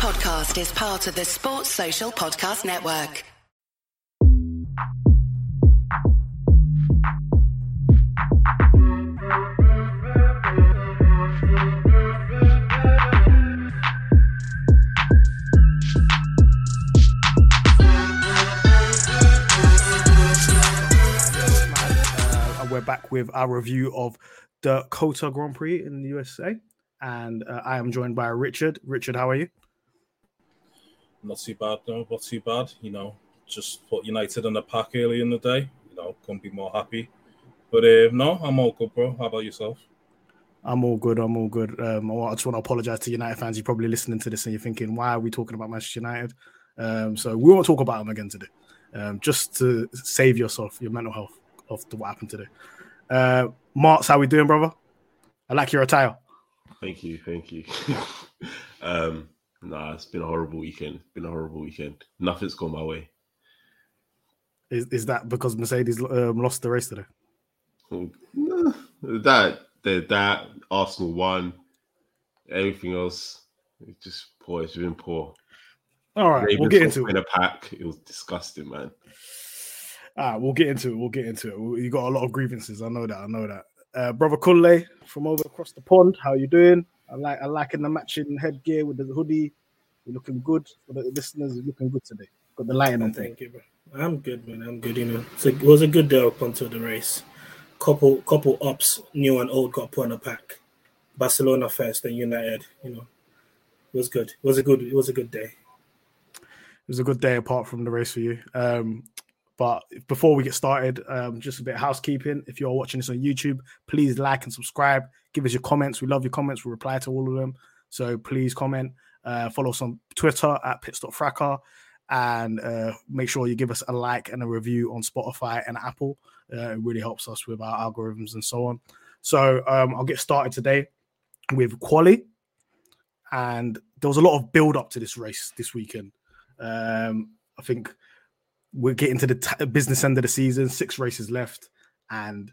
podcast is part of the Sports Social Podcast Network. We're back with our review of the COTA Grand Prix in the USA, and uh, I am joined by Richard. Richard, how are you? Not too bad, no, not too bad. You know, just put United in the pack early in the day. You know, couldn't be more happy. But uh, no, I'm all good, bro. How about yourself? I'm all good. I'm all good. Um, I just want to apologize to United fans. You're probably listening to this and you're thinking, why are we talking about Manchester United? Um, so we won't talk about them again today, um, just to save yourself, your mental health of what happened today. Uh, Martz, how we doing, brother? I like your attire. Thank you, thank you. um, nah, it's been a horrible weekend. It's been a horrible weekend. Nothing's gone my way. Is is that because Mercedes um, lost the race today? Nah, that that that Arsenal won. Everything else, it's just poor. It's been poor. All right, we'll get into in it. In a pack. It was disgusting, man. Ah, we'll get into it. We'll get into it. You got a lot of grievances. I know that. I know that. Uh, brother Kunle from over across the pond. How you doing? I like I liking the matching headgear with the hoodie. You're looking good for the listeners. You're looking good today. Got the lighting on. Thank you, bro. I'm good, man. I'm good. You know, so it was a good day up until the race. Couple, couple ups, new and old, got put in a pack. Barcelona first, then United. You know, it was good. It was a good. It was a good day. It was a good day apart from the race for you. Um, but before we get started, um, just a bit of housekeeping. If you're watching this on YouTube, please like and subscribe. Give us your comments. We love your comments. We reply to all of them. So please comment. Uh, follow us on Twitter at pitstopfracas and uh, make sure you give us a like and a review on Spotify and Apple. Uh, it really helps us with our algorithms and so on. So um, I'll get started today with quali, and there was a lot of build up to this race this weekend. Um, I think we're getting to the t- business end of the season, six races left, and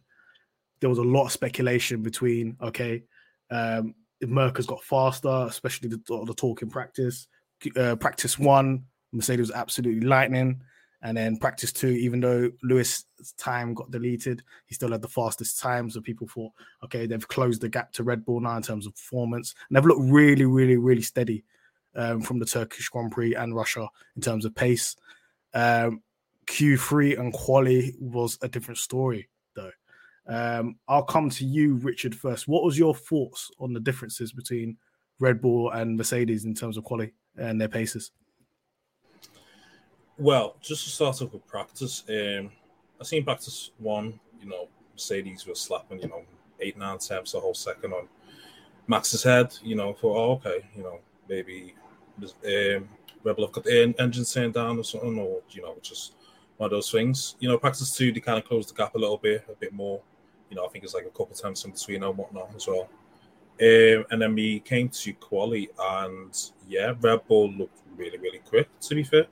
there was a lot of speculation between okay, um, if Merc has got faster, especially the, the talk in practice. Uh, practice one, Mercedes was absolutely lightning. And then practice two, even though Lewis' time got deleted, he still had the fastest time. So people thought, okay, they've closed the gap to Red Bull now in terms of performance. And they've looked really, really, really steady um, from the Turkish Grand Prix and Russia in terms of pace. Um, Q3 and quali was a different story, though. Um, I'll come to you, Richard, first. What was your thoughts on the differences between Red Bull and Mercedes in terms of quali and their paces? Well, just to start off with practice, um, I seen practice one. You know, Mercedes was slapping, you know, eight, nine temps a whole second on Max's head. You know, for oh, okay, you know, maybe um, Red Bull have got the engine turned down or something, or you know, just one of those things. You know, practice two, they kind of closed the gap a little bit, a bit more. You know, I think it's like a couple times in between and whatnot as well. Um, and then we came to quali, and yeah, Red Bull looked really, really quick. To be fair,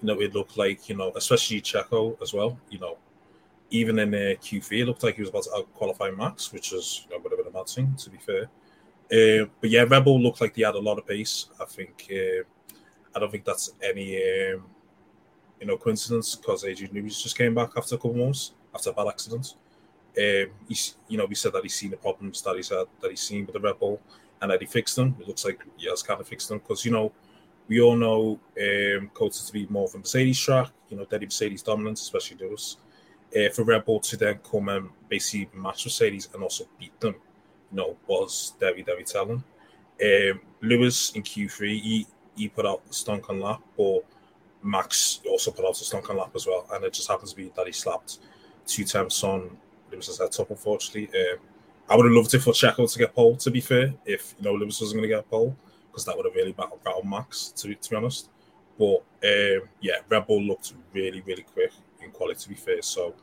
you know, it looked like you know, especially Checo as well. You know, even in the Q3, it looked like he was about to qualify Max, which is you know, a bit of a mad thing. To be fair, uh, but yeah, Red Bull looked like they had a lot of pace. I think uh, I don't think that's any um, you know coincidence because Adrian Newey just came back after a couple months after a bad accident. Um, he's, you know, we said that he's seen the problems that he's had, that he's seen with the Red Bull, and that he fixed them. It looks like he has kind of fixed them because you know we all know um, COTA to be more of a Mercedes track. You know, Daddy Mercedes dominance, especially those. Uh, for Red Bull to then come and basically match Mercedes and also beat them, you know, was very very telling. Um, Lewis in Q3, he he put out the stunk on lap, but Max also put out a stunk on lap as well, and it just happens to be that he slapped two times on Lewis's head top. Unfortunately, um, I would have loved it for Checo to get pole. To be fair, if you know Lewis wasn't going to get pole, because that would have really battled, battled Max. To, to be honest, but um, yeah, Red Bull looked really really quick in quality. To be fair, so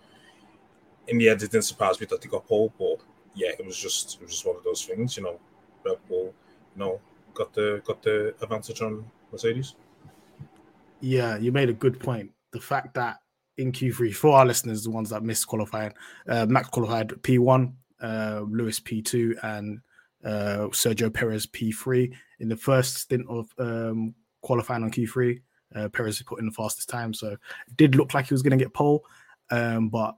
in the end, it didn't surprise me that they got pole, but yeah, it was just it was just one of those things, you know. Red Bull, you know, got the got the advantage on Mercedes. Yeah, you made a good point. The fact that in Q3, for our listeners, the ones that missed qualifying, uh, Max qualified P1, uh, Lewis P2, and uh, Sergio Perez P3. In the first stint of um, qualifying on Q3. Uh, Perez put in the fastest time, so it did look like he was going to get pole, um, but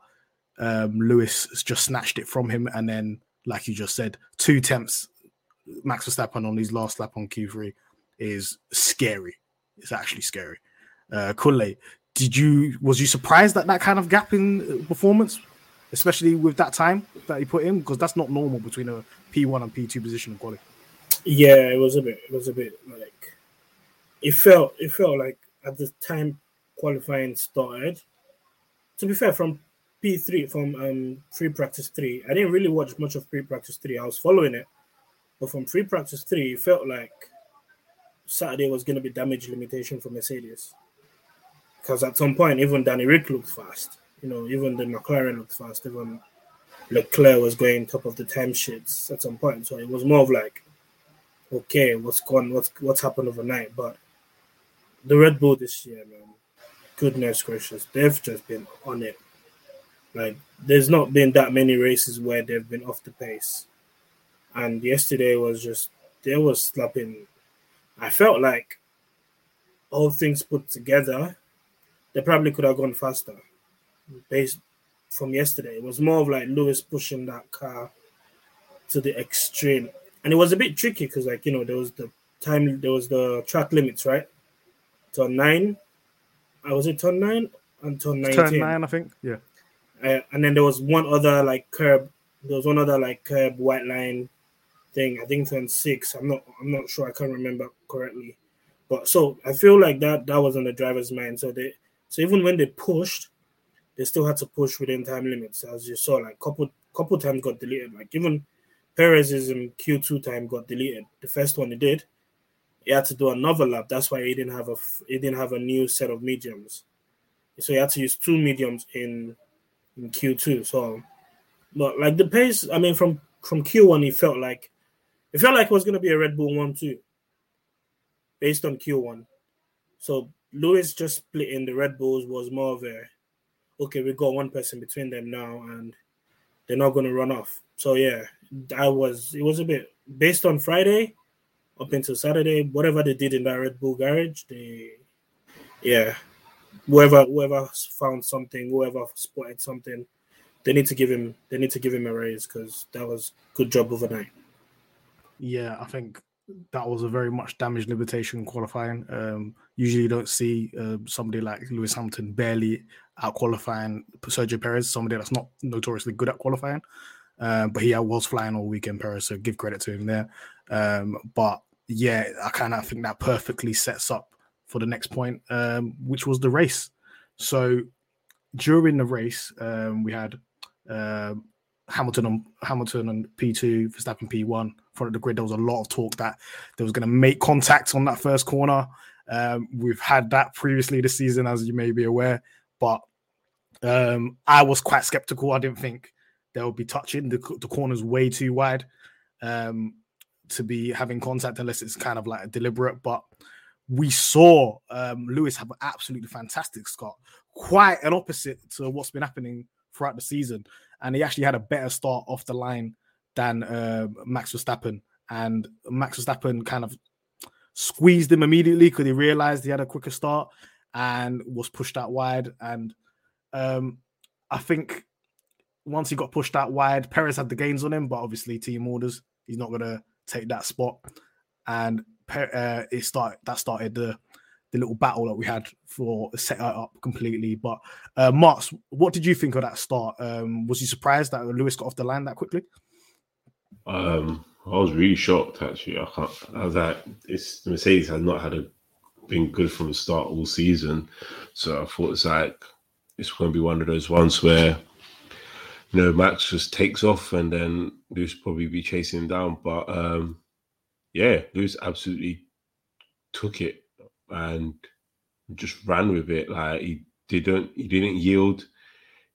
um, Lewis just snatched it from him, and then, like you just said, two temps. Max Verstappen on his last lap on Q3 is scary. It's actually scary. Uh, Kunle, did you was you surprised at that kind of gap in performance, especially with that time that he put in? Because that's not normal between a P1 and P2 position in quality. Yeah, it was a bit. It was a bit like it felt. It felt like at the time qualifying started. To be fair, from P three, from um free practice three, I didn't really watch much of free practice three. I was following it, but from free practice three, it felt like Saturday was going to be damage limitation for Mercedes. Because at some point, even Danny Ric looked fast. You know, even the McLaren looked fast. Even Leclerc was going top of the time sheets at some point. So it was more of like, okay, what's gone, what's what's happened overnight. But the Red Bull this year, man, goodness gracious, they've just been on it. Like, there's not been that many races where they've been off the pace. And yesterday was just, they were slapping. I felt like all things put together, they probably could have gone faster based from yesterday. It was more of like Lewis pushing that car to the extreme. And it was a bit tricky because, like, you know, there was the time, there was the track limits, right? Turn nine. I was it turn nine and turn 19. Turn nine, I think. Yeah. Uh, and then there was one other like curb. There was one other like curb white line thing. I think turn six. I'm not. I'm not sure. I can't remember correctly. But so I feel like that that was on the driver's mind. So they so even when they pushed, they still had to push within time limits. As you saw, like couple couple times got deleted. Like even Perez's in Q two time got deleted. The first one he did, he had to do another lap. That's why he didn't have a he didn't have a new set of mediums. So he had to use two mediums in in Q two. So, but like the pace, I mean, from from Q one, he felt like it felt like it was going to be a Red Bull one two, based on Q one. So Lewis just splitting the Red Bulls was more of a okay. We got one person between them now, and they're not going to run off. So yeah, I was it was a bit based on Friday up until Saturday. Whatever they did in that Red Bull garage, they yeah, whoever whoever found something, whoever spotted something, they need to give him they need to give him a raise because that was good job overnight. Yeah, I think that was a very much damage limitation qualifying. Um, usually, you don't see uh, somebody like Lewis Hamilton barely out qualifying Sergio Perez, somebody that's not notoriously good at qualifying. Uh, but he was flying all weekend, Perez, so give credit to him there. Um, but yeah, I kind of think that perfectly sets up for the next point, um, which was the race. So during the race, um, we had uh, Hamilton on Hamilton on P2, Verstappen P1 front of the grid. There was a lot of talk that they was going to make contact on that first corner. Um, we've had that previously this season, as you may be aware, but um, I was quite skeptical. I didn't think they would be touching the, the corners way too wide um, to be having contact unless it's kind of like a deliberate. But we saw um, Lewis have an absolutely fantastic Scott, quite an opposite to what's been happening throughout the season. And he actually had a better start off the line than uh, Max Verstappen. And Max Verstappen kind of squeezed him immediately because he realized he had a quicker start and was pushed out wide. And um, I think once he got pushed out wide, Perez had the gains on him, but obviously team orders, he's not gonna take that spot. And uh, it started that started the the little battle that we had for set up completely. But uh, Martz, what did you think of that start? Um, was you surprised that Lewis got off the line that quickly? Um, I was really shocked actually. I can't. I was like, it's the Mercedes has not had a been good from the start all season, so I thought it's like it's going to be one of those ones where you know Max just takes off and then Lewis probably be chasing him down. But um, yeah, Lewis absolutely took it and just ran with it. Like he didn't he didn't yield.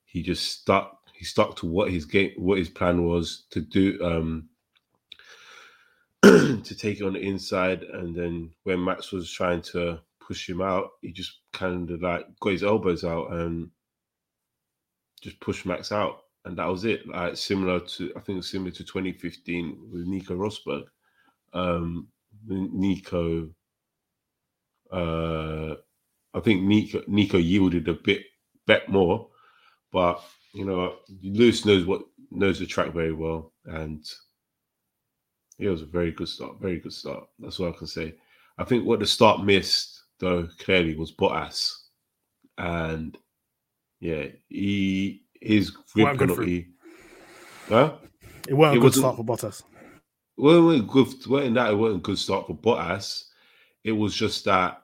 He just stuck he stuck to what his game what his plan was to do um to take it on the inside and then when Max was trying to push him out, he just kind of like got his elbows out and just pushed Max out. And that was it. Like similar to I think similar to 2015 with Nico Rosberg. Um Nico Uh, I think Nico Nico yielded a bit bit more, but you know Lewis knows what knows the track very well, and it was a very good start. Very good start. That's all I can say. I think what the start missed though clearly was Bottas, and yeah, he his grid Weren't good for penalty. Huh? It wasn't It a good start for Bottas. Well, it wasn't good. Wasn't that it wasn't a good start for Bottas? It was just that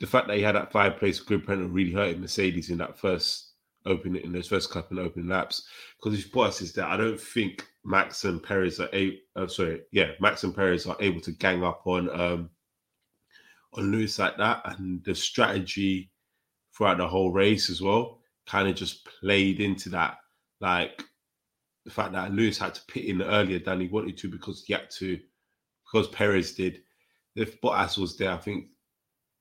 the fact that he had that five place grid penalty really hurted Mercedes in that first open it in those first couple of open laps. Because if Bottas is there, I don't think Max and Perez are able. Uh, sorry, yeah, Max and Perez are able to gang up on um on Lewis like that, and the strategy throughout the whole race as well kind of just played into that, like the fact that Lewis had to pit in earlier than he wanted to because he had to, because Perez did. If Bottas was there, I think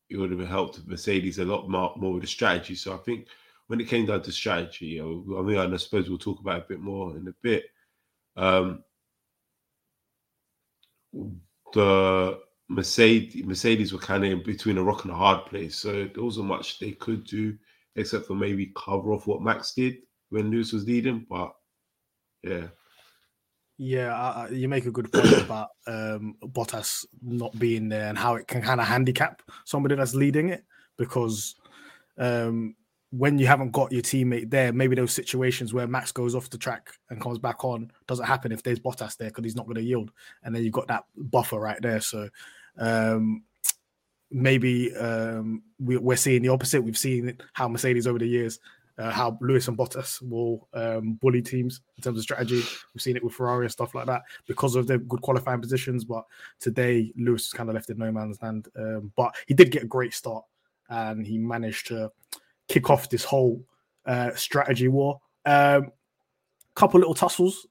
it would have helped Mercedes a lot more, more with the strategy. So I think when it came down to strategy, I mean, and I suppose we'll talk about a bit more in a bit. Um, the Mercedes Mercedes were kind of in between a rock and a hard place, so there wasn't much they could do except for maybe cover off what Max did when Lewis was leading. But yeah, Yeah, I- you make a good point about um, Bottas not being there and how it can kind of handicap somebody that's leading it because um, when you haven't got your teammate there, maybe those situations where Max goes off the track and comes back on doesn't happen if there's Bottas there because he's not going to yield, and then you've got that buffer right there. So um, maybe um, we, we're seeing the opposite. We've seen how Mercedes over the years uh, how Lewis and Bottas will um, bully teams in terms of strategy. We've seen it with Ferrari and stuff like that because of their good qualifying positions. But today, Lewis is kind of left in no man's land. Um, but he did get a great start and he managed to kick off this whole uh, strategy war. Um, couple little tussles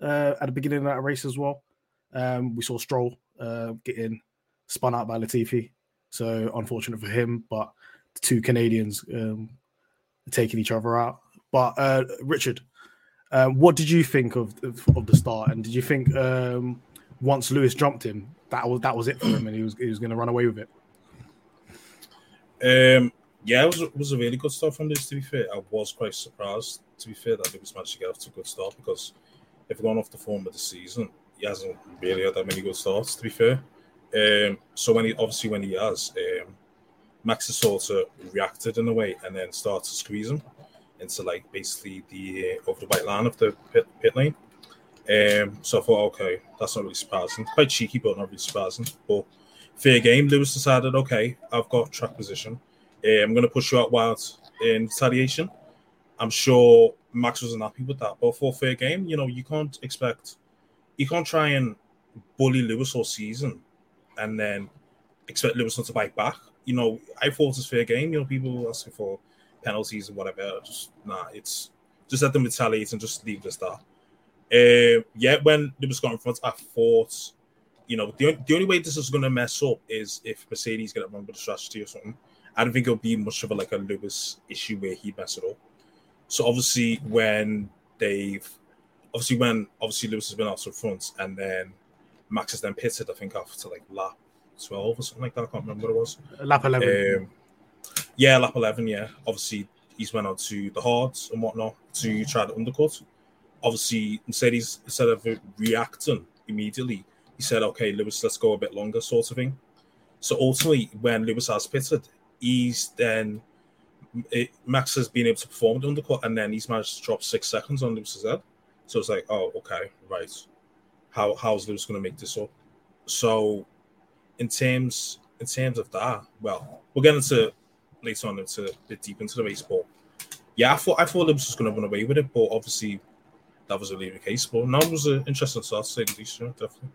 uh, at the beginning of that race as well. Um, we saw Stroll uh, getting spun out by Latifi. So unfortunate for him, but the two Canadians um, taking each other out. But uh, Richard, uh, what did you think of, of the start? And did you think um, once Lewis jumped him, that was that was it for him, and he was he was going to run away with it? Um, yeah, it was, it was a really good start from this. To be fair, I was quite surprised. To be fair, that Lewis managed to get off to a good start because if we're going off the form of the season, he hasn't really had that many good starts. To be fair, um, so when he obviously when he has, um, Max has sort of reacted in a way and then started to squeeze him into like basically the uh, over the white line of the pit, pit lane. Um, so I thought, okay, that's not really surprising. Quite cheeky, but not really surprising. But fair game. Lewis decided, okay, I've got track position. Uh, I'm going to push you out wild in retaliation. I'm sure Max wasn't happy with that. But for fair game, you know, you can't expect, you can't try and bully Lewis all season and then expect Lewis not to bite back. You know, I thought it it's fair game. You know, people asking for penalties and whatever. Just nah, it's just let them retaliate and just leave as that. Uh, yeah, when Lewis got in front, I thought, you know, the, the only way this is going to mess up is if Mercedes get it wrong with the strategy or something. I don't think it'll be much of a like a Lewis issue where he mess it up. So obviously when they've obviously when obviously Lewis has been out to front and then Max has then pitted, I think after like lap twelve or something like that. I can't remember what it was. Lap eleven. Um, yeah, lap 11, yeah. Obviously, he's went on to the hards and whatnot to try to undercut. Obviously, Mercedes, instead of reacting immediately, he said, okay, Lewis, let's go a bit longer, sort of thing. So ultimately, when Lewis has pitted, he's then, it, Max has been able to perform on the undercut and then he's managed to drop six seconds on Lewis's head. So it's like, oh, okay, right. How How's Lewis going to make this up? So, in terms in terms of that, well, we'll get into later on into a bit deep into the race, but yeah, I thought I thought Lewis was going to run away with it, but obviously that was really the case. But no, it was an interesting start to say the least, yeah, definitely.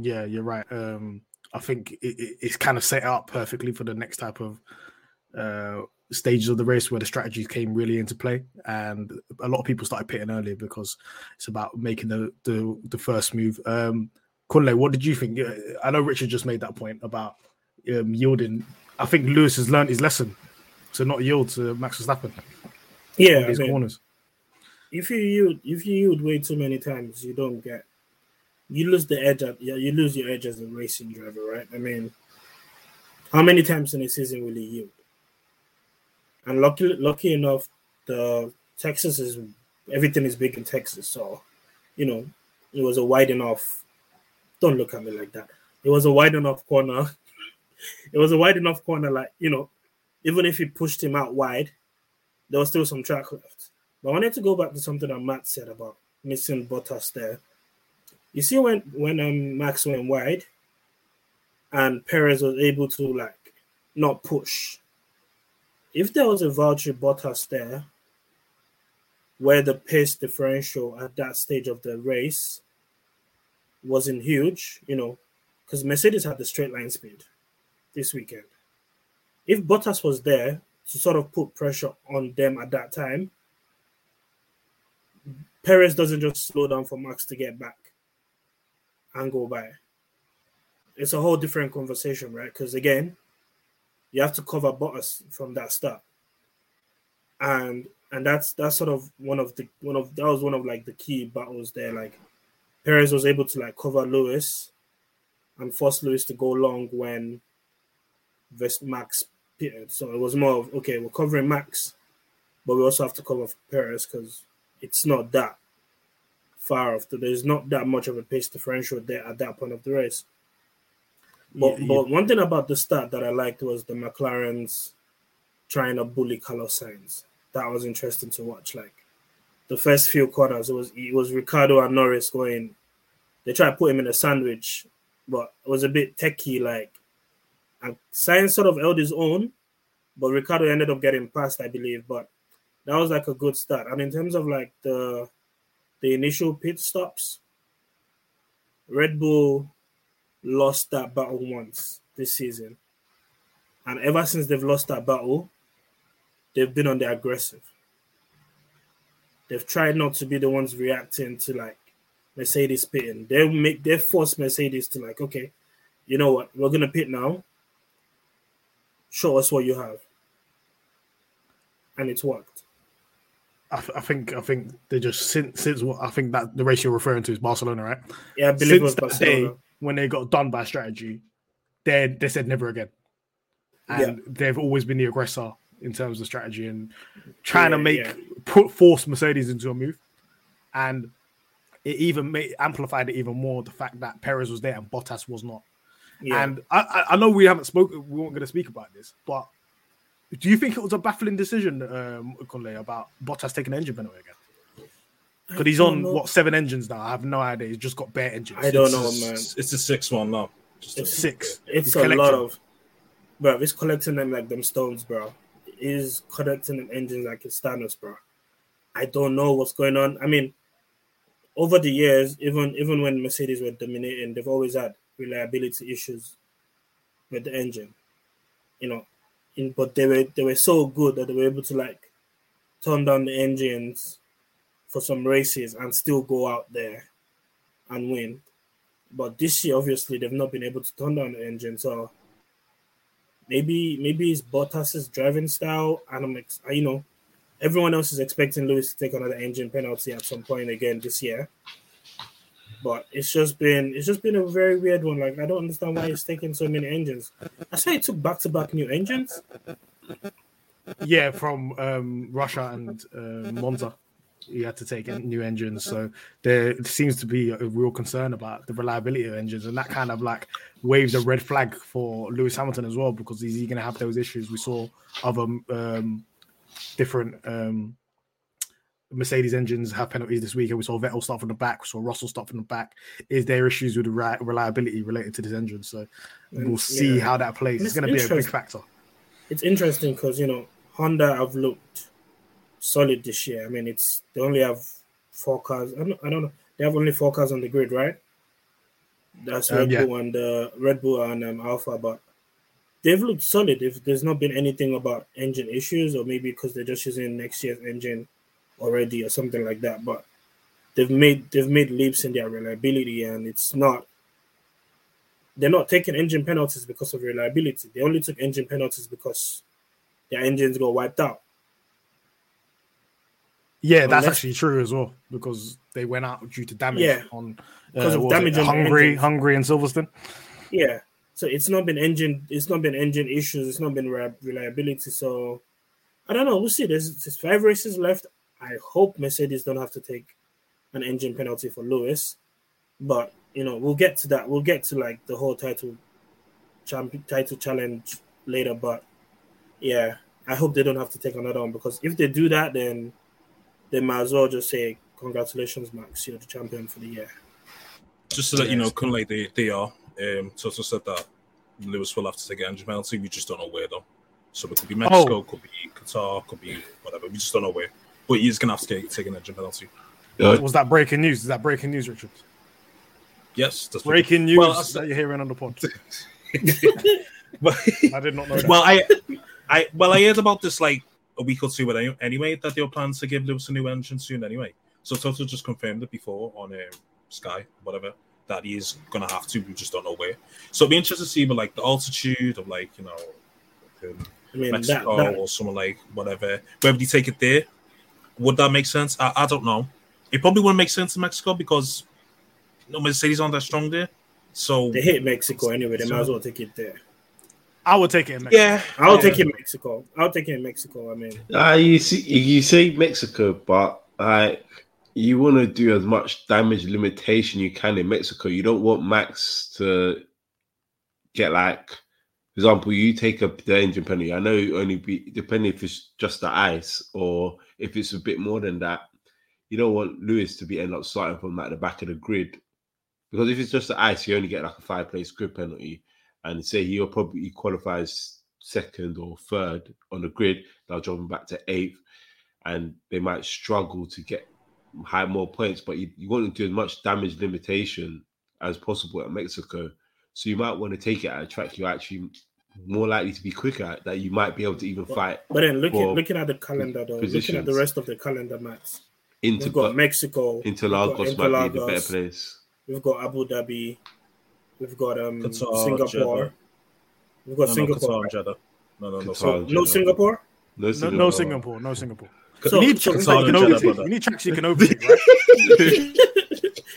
Yeah, you're right. Um, I think it, it, it's kind of set up perfectly for the next type of uh, stages of the race where the strategies came really into play, and a lot of people started pitting earlier because it's about making the the, the first move. Um, Kunle, what did you think? I know Richard just made that point about um, yielding. I think Lewis has learned his lesson to not yield to Max Verstappen. Yeah, in I mean, corners. if you yield, if you yield way too many times, you don't get, you lose the edge. At, yeah, you lose your edge as a racing driver, right? I mean, How many times in a season will he yield? And lucky, lucky enough, the Texas is everything is big in Texas, so you know it was a wide enough. Don't look at me like that. It was a wide enough corner. it was a wide enough corner, like you know, even if he pushed him out wide, there was still some track left. But I wanted to go back to something that Matt said about missing Bottas there. You see when when um, Max went wide, and Perez was able to like not push. If there was a Valtteri Bottas there, where the pace differential at that stage of the race wasn't huge, you know, because Mercedes had the straight line speed this weekend. If Bottas was there to sort of put pressure on them at that time, Perez doesn't just slow down for Max to get back and go by. It's a whole different conversation, right? Because again, you have to cover Bottas from that start, and and that's that's sort of one of the one of that was one of like the key battles there. Like Perez was able to like cover Lewis and force Lewis to go long when Vest Max pitted. So it was more of okay, we're covering Max, but we also have to cover Perez because it's not that far off. There's not that much of a pace differential there at that point of the race. But, yeah, but one thing about the start that I liked was the McLarens trying to bully Carlos Sainz. That was interesting to watch. Like the first few quarters, it was it was Ricciardo and Norris going. They tried to put him in a sandwich, but it was a bit techie. Like, and Sainz sort of held his own, but Ricciardo ended up getting past, I believe. But that was like a good start. And in terms of like the the initial pit stops, Red Bull lost that battle once this season. And ever since they've lost that battle, they've been on the aggressive. They've tried not to be the ones reacting to like Mercedes pitting. They make they force Mercedes to like, okay, you know what, we're gonna pit now. Show us what you have. And it's worked. I, I, think I think they just since since what I think that the race you're referring to is Barcelona, right? Yeah, since was Barcelona. Day, when they got done by strategy, they they said never again, and yeah. they've always been the aggressor in terms of strategy and trying yeah, to make yeah. put force Mercedes into a move, and it even made, amplified it even more the fact that Perez was there and Bottas was not. And I, I know we haven't spoken, we weren't going to speak about this, but do you think it was a baffling decision, um, Kunle, about Bottas taking engine penalty again? Because he's on know. what seven engines now. I have no idea. He's just got bare engines. I don't it's know, man. It's a six one now. Just it's six. It's he's a collecting. lot of, bro. He's collecting them like them stones, bro. He's collecting them engines like his Thanos, bro. I don't know what's going on. I mean, over the years, even even when Mercedes were dominating, they've always had reliability issues with the engine. You know, in, but they were they were so good that they were able to like turn down the engines for some races and still go out there and win. But this year, obviously, they've not been able to turn down the engine. So maybe maybe it's Bottas's driving style, and I'm ex- you know everyone else is expecting Lewis to take another engine penalty at some point again this year. But it's just been it's just been a very weird one. Like I don't understand why he's taking so many engines. I say he took back to back new engines. Yeah, from um, Russia and uh, Monza, he had to take new engines. So there seems to be a real concern about the reliability of engines, and that kind of like waves a red flag for Lewis Hamilton as well because he's going to have those issues. We saw other um, different um, Mercedes engines have penalties this week, and we saw Vettel start from the back, we saw Russell start from the back. Is there issues with reliability related to this engine? So we'll see yeah. how that plays. It's, it's going to be a big factor. It's interesting because you know Honda have looked solid this year. I mean, it's they only have four cars. I don't, I don't know. They have only four cars on the grid, right? That's um, Red um, yeah. Bull and uh, Red Bull and um, Alpha, but they've looked solid. If there's not been anything about engine issues, or maybe because they're just using next year's engine already or something like that. But they've made they've made leaps in their reliability, and it's not they're not taking engine penalties because of reliability. They only took engine penalties because their engines got wiped out. Yeah, that's Unless, actually true as well because they went out due to damage yeah, on because uh, of damage on Hungary, Hungary and Silverstone. Yeah, So it's not been engine. It's not been engine issues. It's not been reliability. So I don't know. We'll see. There's, there's five races left. I hope Mercedes don't have to take an engine penalty for Lewis, but you know we'll get to that. We'll get to like the whole title champion title challenge later. But yeah, I hope they don't have to take another one because if they do that, then they might as well just say congratulations, Max. You're the champion for the year. Just to let you know, currently they, they are. Um, Toto said that Lewis will have to take an engine penalty. We just don't know where though. So it could be Mexico, Oh. could be Qatar, could be whatever. We just don't know where. But he's gonna have to take, take an engine penalty. Uh, Was that breaking news? Is that breaking news, Richard? Yes, that's Breaking news Well, that you're hearing on the pod. But- I did not know that. well, I, I, well, I heard about this like a week or two ago anyway that they were planning to give Lewis a new engine soon anyway. So Toto just confirmed it before on um, Sky, whatever, that he is gonna have to. We just don't know where. So it'll be interesting to see, but like the altitude of like you know. um, I mean, that, Mexico that or someone like whatever. Whether you take it there, would that make sense? I, I don't know. It probably wouldn't make sense in Mexico because no Mercedes aren't that strong there. So they hate Mexico anyway. They might as well take it there. I would take it in Mexico. yeah, I'll yeah. take it in Mexico. I'll take it in Mexico. I mean, Uh, you see, you say Mexico, but like you want to do as much damage limitation you can in Mexico. You don't want Max to get like, for example, you take up the engine penalty. I know it only be depending if it's just the ice or if it's a bit more than that. You don't want Lewis to be end up starting from like the back of the grid because if it's just the ice, you only get like a five place grid penalty. And say he'll probably he qualifies second or third on the grid, they'll drop him back to eighth, and they might struggle to get high more points. But you, you want to do as much damage limitation as possible at Mexico, so you might want to take it at a track you're actually more likely to be quicker that you might be able to even fight but then looking looking at the calendar though, looking at the rest of the calendar, Max. into We've got Mexico. Interlagos we've might be the better place. We've got Abu Dhabi. We've got um Qatar, Singapore. Jeddah. We've got No, no, Singapore. Qatar and right? No, no, no. Qatar. So, No Singapore. No, No, Singapore. no Singapore. No Singapore. So- you need so tracks it's like you can Jeddah, You need tracks you can overtake, right?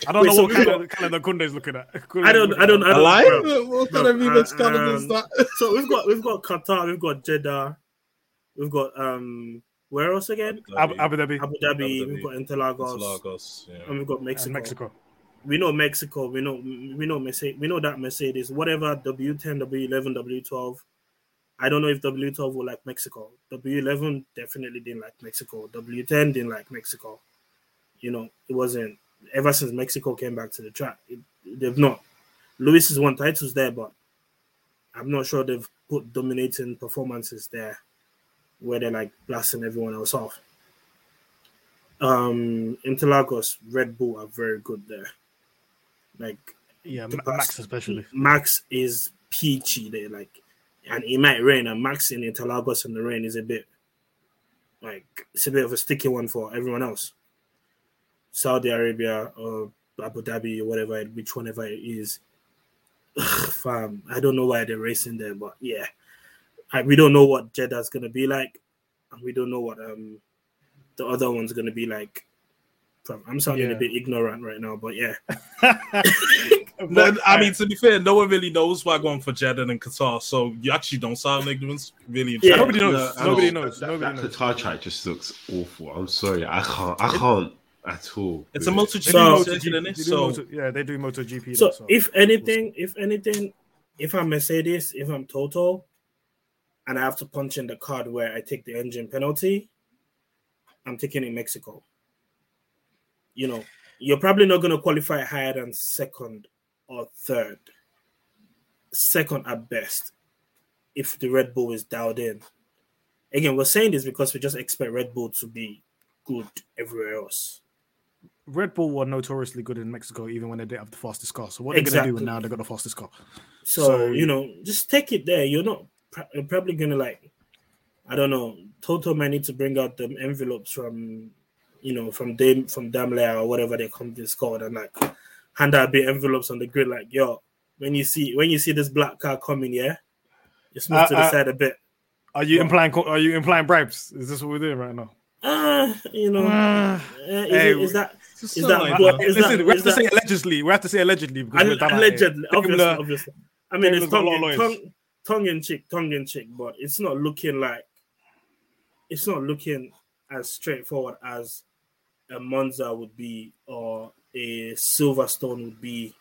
I don't Wait, know so what we've calendar, calendar Kunle's looking at. I don't. I don't. I don't. Alive? bro. What Bro, kind of even uh, calendar is um, that? So we've got we've got Qatar. We've got Jeddah. We've got um where else again? Abu, Abu Dhabi Abu Dhabi. Abu Dhabi. We've got Interlagos. Lagos. Yeah. And we've got and Mexico. Mexico. We know Mexico. We know we know Mercedes. We know that Mercedes. Whatever W10, W11, W12. I don't know if W12 will like Mexico. W11 definitely didn't like Mexico. W10 didn't like Mexico. You know, it wasn't ever since Mexico came back to the track. It, they've not. Lewis has won titles there, but I'm not sure they've put dominating performances there where they're like blasting everyone else off. Um, Interlagos, Red Bull are very good there. Like Yeah, Max best. especially. Max is peachy there, like, and it might rain. And Max in Interlagos in the rain is a bit like it's a bit of a sticky one for everyone else. Saudi Arabia or Abu Dhabi or whatever, which whenever it is. Fam, I don't know why they're racing there, but yeah, I, we don't know what Jeddah's gonna be like, and we don't know what um the other one's gonna be like. I'm sounding Yeah. a bit ignorant right now, but yeah, No, I mean, to be fair, no one really knows why going for Jeddah and Qatar, so you actually don't sound ignorant. Really, Yeah. nobody knows. No, nobody knows. That, nobody that knows. Qatar track just looks awful. I'm sorry, I can't. I can't at all. It's a with it. multi They So- MotoGP, circuit, isn't it? So Moto- yeah, they do MotoGP. So there, so. if anything, if anything, if I'm Mercedes, if I'm Toto, and I have to punch in the card where I take the engine penalty, I'm taking in Mexico. You know, you're probably not going to qualify higher than second or third, second at best, if the Red Bull is dialed in. Again, we're saying this because we just expect Red Bull to be good everywhere else. Red Bull were notoriously good in Mexico, even when they didn't have the fastest car. So what they're Exactly. gonna do now they got the fastest car? So, So- you know, just take it there. You're not you're probably gonna like, I don't know. Toto might need to bring out the envelopes from, you know, from Dame from Daimler or whatever they their company's called, and like hand out big envelopes on the grid. Like, yo, when you see when you see this black car coming, yeah, just move Uh, to the uh, side a bit. Are you Well- implying? Are you implying bribes? Is this what we're doing right now? Ah, you know, Uh, uh, is, hey, it, is that Is that like what- Listen, that- we have to that- say allegedly. We have to say allegedly because we're done allegedly? Obviously, the- obviously, I mean, it's it's got a tongue, in, tongue, tongue in cheek, tongue in cheek, but it's not looking like it's not looking as straightforward as a Monza would be, or a Silverstone would be,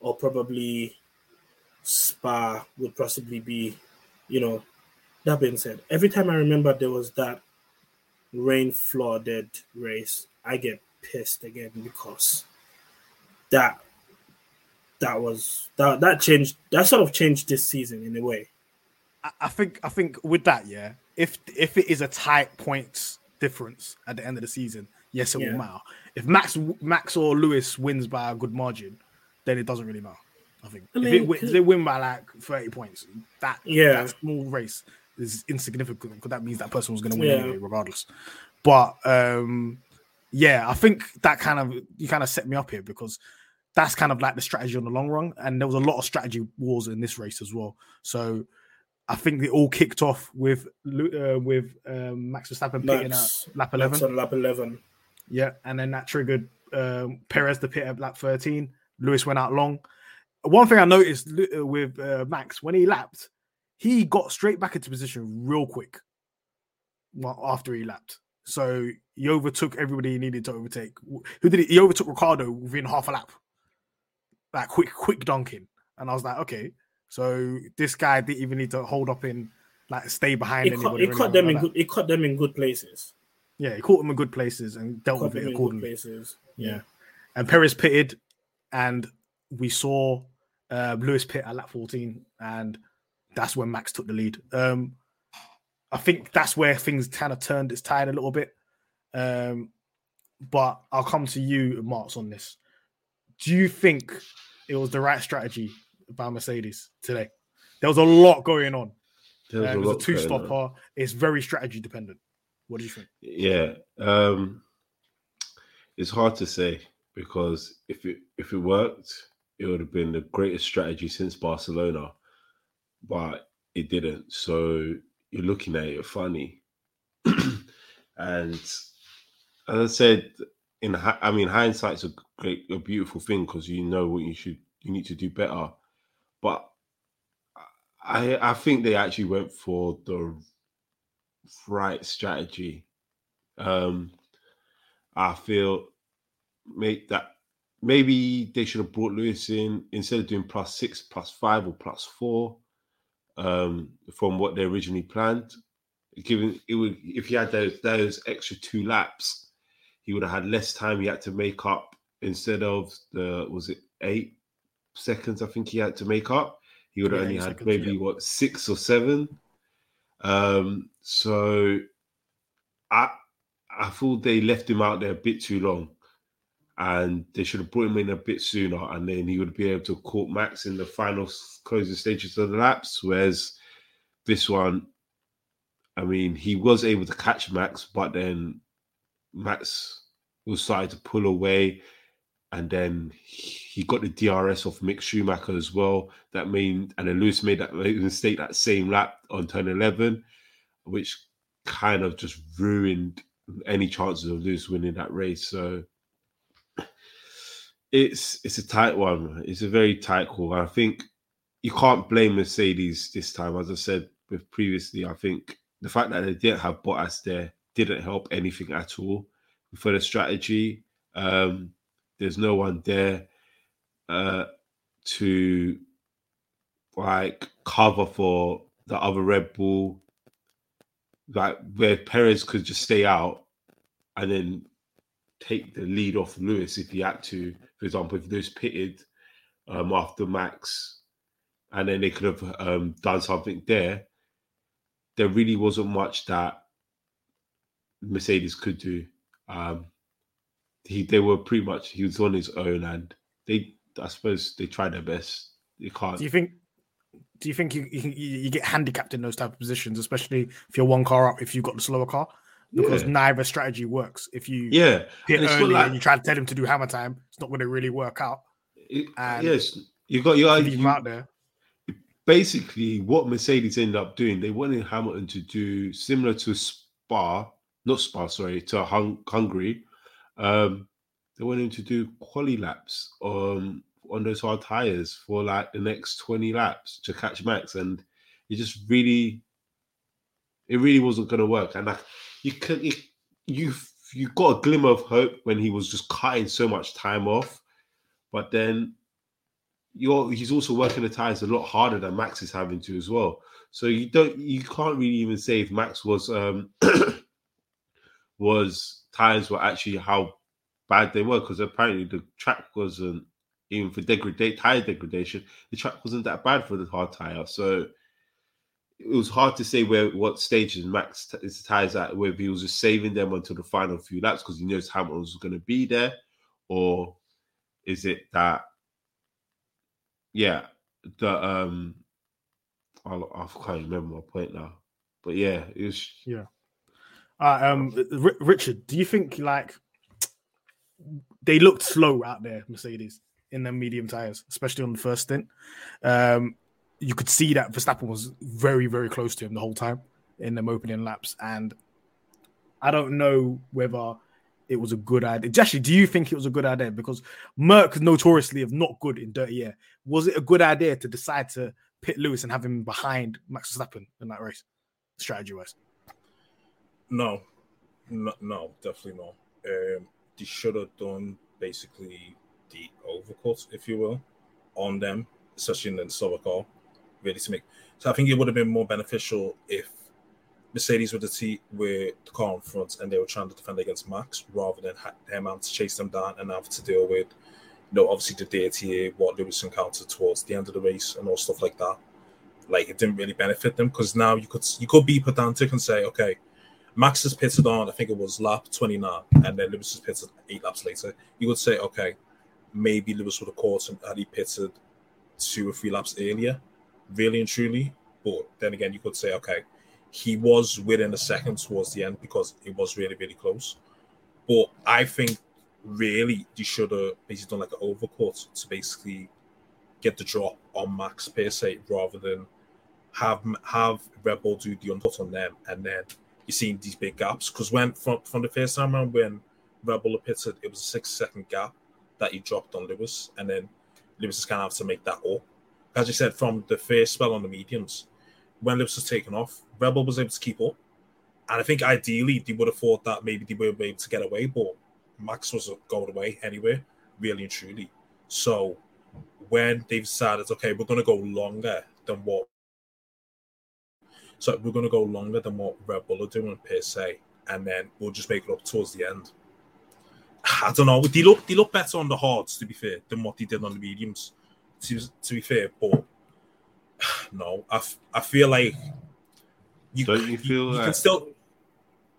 or probably Spa would possibly be. You know, that being said, every time I remember there was that rain flooded race, I get pissed again because that that was that that changed that sort of changed this season in a way. I- I think I think with that, yeah, if if it is a tight points difference at the end of the season, yes, it Yeah. will matter. If Max Max or Lewis wins by a good margin, then it doesn't really matter. I think I if, it, if they win by like thirty points, that Yeah. that small race is insignificant because that means that person was going to win Yeah. anyway, regardless. But um, yeah, I think that kind of you kind of set me up here because that's kind of like the strategy on the long run, and there was a lot of strategy wars in this race as well. So I think it all kicked off with uh, with um, Max Verstappen pitting at lap eleven. lap eleven. Yeah, and then that triggered um, Perez to pit at lap 13. Lewis went out long. One thing I noticed uh, with uh, Max when he lapped, he got straight back into position real quick well, after he lapped. So he overtook everybody he needed to overtake. Who did he? He overtook Ricciardo within half a lap, like quick, quick dunking. And I was like, okay, so this guy didn't even need to hold up in, like, stay behind He caught, anybody. he or caught them like in good. He caught them in good places. Yeah, he caught them in good places and dealt with it accordingly. places. Yeah. And Perez pitted, and we saw uh, Lewis pit at lap 14, and that's when Max took the lead. Um, I think that's where things kind of turned its tide a little bit. Um, but I'll come to you, Martz, on this. Do you think it was the right strategy by Mercedes today? There was a lot going on. There was Uh, a it was a two stopper. It's very strategy dependent. What do you think? Yeah, um, it's hard to say because if it if it worked, it would have been the greatest strategy since Barcelona, but it didn't. So you're looking at it funny, and as I said, in I mean, hindsight's a great, a beautiful thing because you know what you should, you need to do better, but. I I think they actually went for the right strategy. Um, I feel make that maybe they should have brought Lewis in instead of doing plus six, plus five, or plus four um, from what they originally planned. Given it would, if he had those those extra two laps, he would have had less time. He had to make up instead of the was it eight seconds? I think he had to make up. He would have Yeah, only had seconds, maybe yeah. what six or seven. Um, so I I thought they left him out there a bit too long, and they should have brought him in a bit sooner, and then he would be able to caught Max in the final closing stages of the laps. Whereas this one, I mean, he was able to catch Max, but then Max was starting to pull away, and then he got the DRS off Mick Schumacher as well. That mean, and then Lewis made that mistake that same lap on turn eleven, which kind of just ruined any chances of Lewis winning that race. So it's it's a tight one. It's a very tight call. I think you can't blame Mercedes this time. As I said with previously, I think the fact that they didn't have Bottas there didn't help anything at all for the strategy. Um, there's no one there uh, to like cover for the other Red Bull, like where Perez could just stay out and then take the lead off Lewis if he had to. For example, if those pitted um, after Max, and then they could have um, done something there. There really wasn't much that Mercedes could do. Um, he they were pretty much he was on his own, and they I suppose they tried their best. You can't. Do you think? Do you think you, you, you get handicapped in those type of positions, especially if you're one car up, if you've got the slower car, because Yeah. neither strategy works. If you yeah, hit and early like- and you try to tell him to do hammer time, it's not going to really work out. it- yes, you got your Leave you, out there. basically what Mercedes ended up doing, they wanted Hamilton to do similar to Spa, not Spa, sorry, to Hung- Hungary. Um, they wanted him to do quali laps um, on those hard tires for like the next 20 laps to catch Max. And it just really, it really wasn't going to work. And like, you could, you, you, got a glimmer of hope when he was just cutting so much time off. But then you're, he's also working the tires a lot harder than Max is having to as well. So you don't, you can't really even say if Max was, um, was tires were actually how bad they were because apparently the track wasn't even for degrade tire degradation. The track wasn't that bad for the hard tire, so it was hard to say where what stages Max t- his tires at. Whether he was just saving them until the final few laps because he knows Hamilton was going to be there, or is it that? Yeah, the um, I, I can't remember my point now, but yeah, it was Yeah. Uh, um, R- Richard, do you think like they looked slow out there, Mercedes, in their medium tires, especially on the first stint? Um, you could see that Verstappen was very, very close to him the whole time in them opening laps, and I don't know whether it was a good idea. Actually, do you think it was a good idea? Because Merc notoriously of not good in dirty air. Was it a good idea to decide to pit Lewis and have him behind Max Verstappen in that race, strategy wise? No, no, no definitely not. Um, they should have done basically the overcut, if you will, on them, especially in the slower car, really to make. So I think it would have been more beneficial if Mercedes were the team with the car in front and they were trying to defend against Max rather than ha- having to chase them down and have to deal with, you know, obviously the DTA, what Lewis encountered towards the end of the race and all stuff like that. Like it didn't really benefit them because now you could you could be pedantic and say, okay, Max is pitted on, I think it was lap 29, and then Lewis is pitted eight laps later. You would say, okay, maybe Lewis would have caught him had he pitted two or three laps earlier, really and truly. But then again, you could say, okay, he was within a second towards the end because it was really, really close. But I think really they should have basically done like an overcut to basically get the drop on Max per se rather than have have Red Bull do the undercut on them and then you're seeing these big gaps. Because when from, from the first time around when Red Bull pitted, it was a six second gap that he dropped on Lewis, and then Lewis is kind of have to make that up. As you said, from the first spell on the mediums, when Lips was taken off, Red Bull was able to keep up. And I think ideally they would have thought that maybe they would be able to get away, but Max was going away anyway, really and truly. So when they've decided, okay, we're going to go longer than what so we're going to go longer than what Red Bull are doing per se, and then we'll just make it up towards the end. I don't know. They look they look better on the hards, to be fair, than what they did on the mediums. To, to be fair, but no, I, f- I feel like you Don't you feel you, like- can still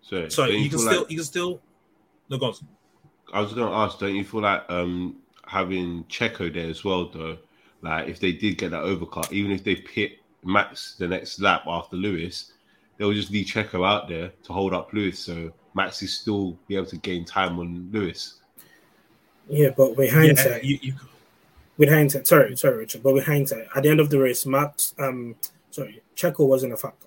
sorry. sorry don't you can still like- you can still no go on. I was going to ask, don't you feel like um having Checo there as well, though? Like, if they did get that overcut, even if they pit Max the next lap after Lewis, they'll just leave Checo out there to hold up Lewis, so Max is still be able to gain time on Lewis. Yeah, but with Yeah, hindsight, you, you, with hindsight, sorry, sorry, Richard, but with hindsight, at the end of the race, Max, um, sorry, Checo wasn't a factor.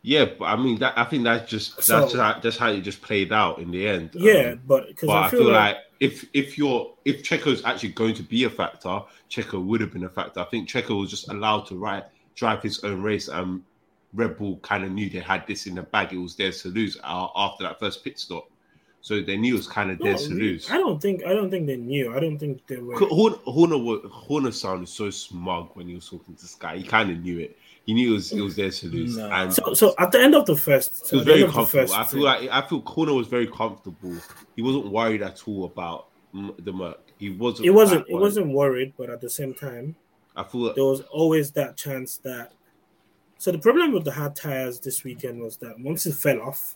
Yeah, but I mean, that I think that's just So- that's how, that's how it just played out in the end. Yeah, Um, but because but I feel, like, if if you're if Checo's actually going to be a factor, Checo would have been a factor. I think Checo was just allowed to ride, drive his own race, and Red Bull kind of knew they had this in the bag. It was theirs to lose uh, after that first pit stop, so they knew it was kind of theirs to lose. I don't think I don't think they knew. I don't think they were. Horner, Horner, Horner sounded so smug when he was talking to Sky. He kind of knew it. He knew it was it was theirs to lose, No. and So, so at the end of the first, was at the end very comfortable. first I feel like I feel Horner was very comfortable. He wasn't worried at all about the Merc. He wasn't. it wasn't it worried. wasn't worried, but at the same time, I feel there was always that chance that. So the problem with the hard tires this weekend was that once it fell off,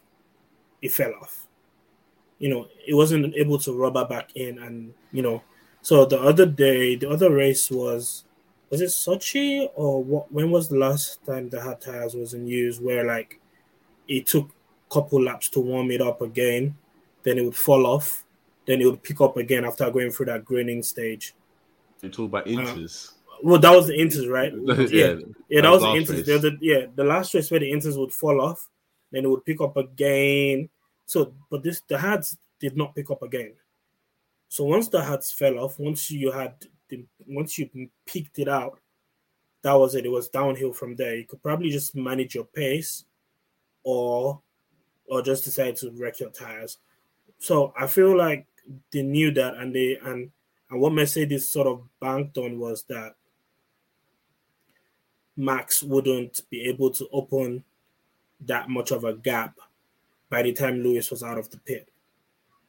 it fell off. You know, it wasn't able to rubber back in, and you know, so the other day, the other race was, was it Sochi or what? When was the last time the hard tires was in use? Where like, it took a couple laps to warm it up again, then it would fall off, then it would pick up again after going through that graining stage. you talk about uh, inters. Well, that was the Inters, right? yeah, yeah, that was the Inters. The yeah, the last race where the Inters would fall off, then it would pick up again. So, but this the hards did not pick up again. So once the hards fell off, once you had the, once you peaked it out, that was it. It was downhill from there. You could probably just manage your pace, or or just decide to wreck your tires. So I feel like they knew that, and they and and what Mercedes sort of banked on was that Max wouldn't be able to open that much of a gap by the time Lewis was out of the pit.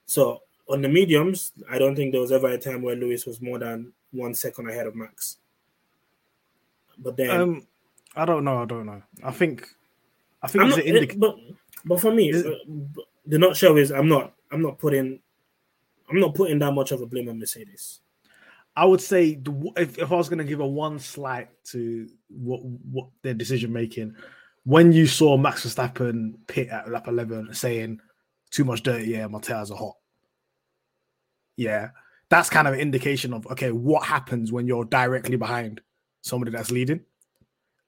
So on the mediums, I don't think there was ever a time where Lewis was more than one second ahead of Max. But then, um, I don't know. I don't know. I think, I think not, indic- but but for me, is, uh, the nutshell is I'm not I'm not putting I'm not putting that much of a blame on Mercedes. I would say the, if, if I was going to give a one slight to what what their decision making, when you saw Max Verstappen pit at lap eleven saying too much dirt, yeah, my tires are hot. Yeah, that's kind of an indication of okay, what happens when you're directly behind somebody that's leading,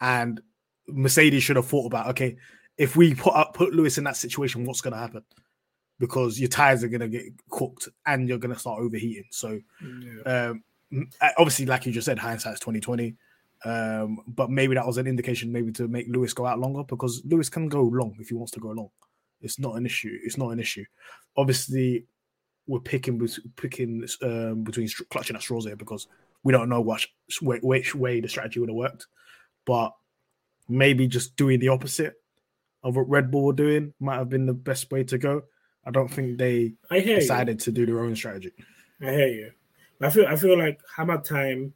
and Mercedes should have thought about okay, if we put up put Lewis in that situation, what's going to happen? Because your tires are going to get cooked and you're going to start overheating. So, yeah. um, obviously, like you just said, hindsight's twenty twenty. Um, but maybe that was an indication, maybe to make Lewis go out longer because Lewis can go long if he wants to go long. It's not an issue. It's not an issue. Obviously, we're picking picking um, between clutching at straws here because we don't know which which way the strategy would have worked. But maybe just doing the opposite of what Red Bull were doing might have been the best way to go. I don't think they decided you. to do their own strategy. I hear you. I feel I feel like hammer time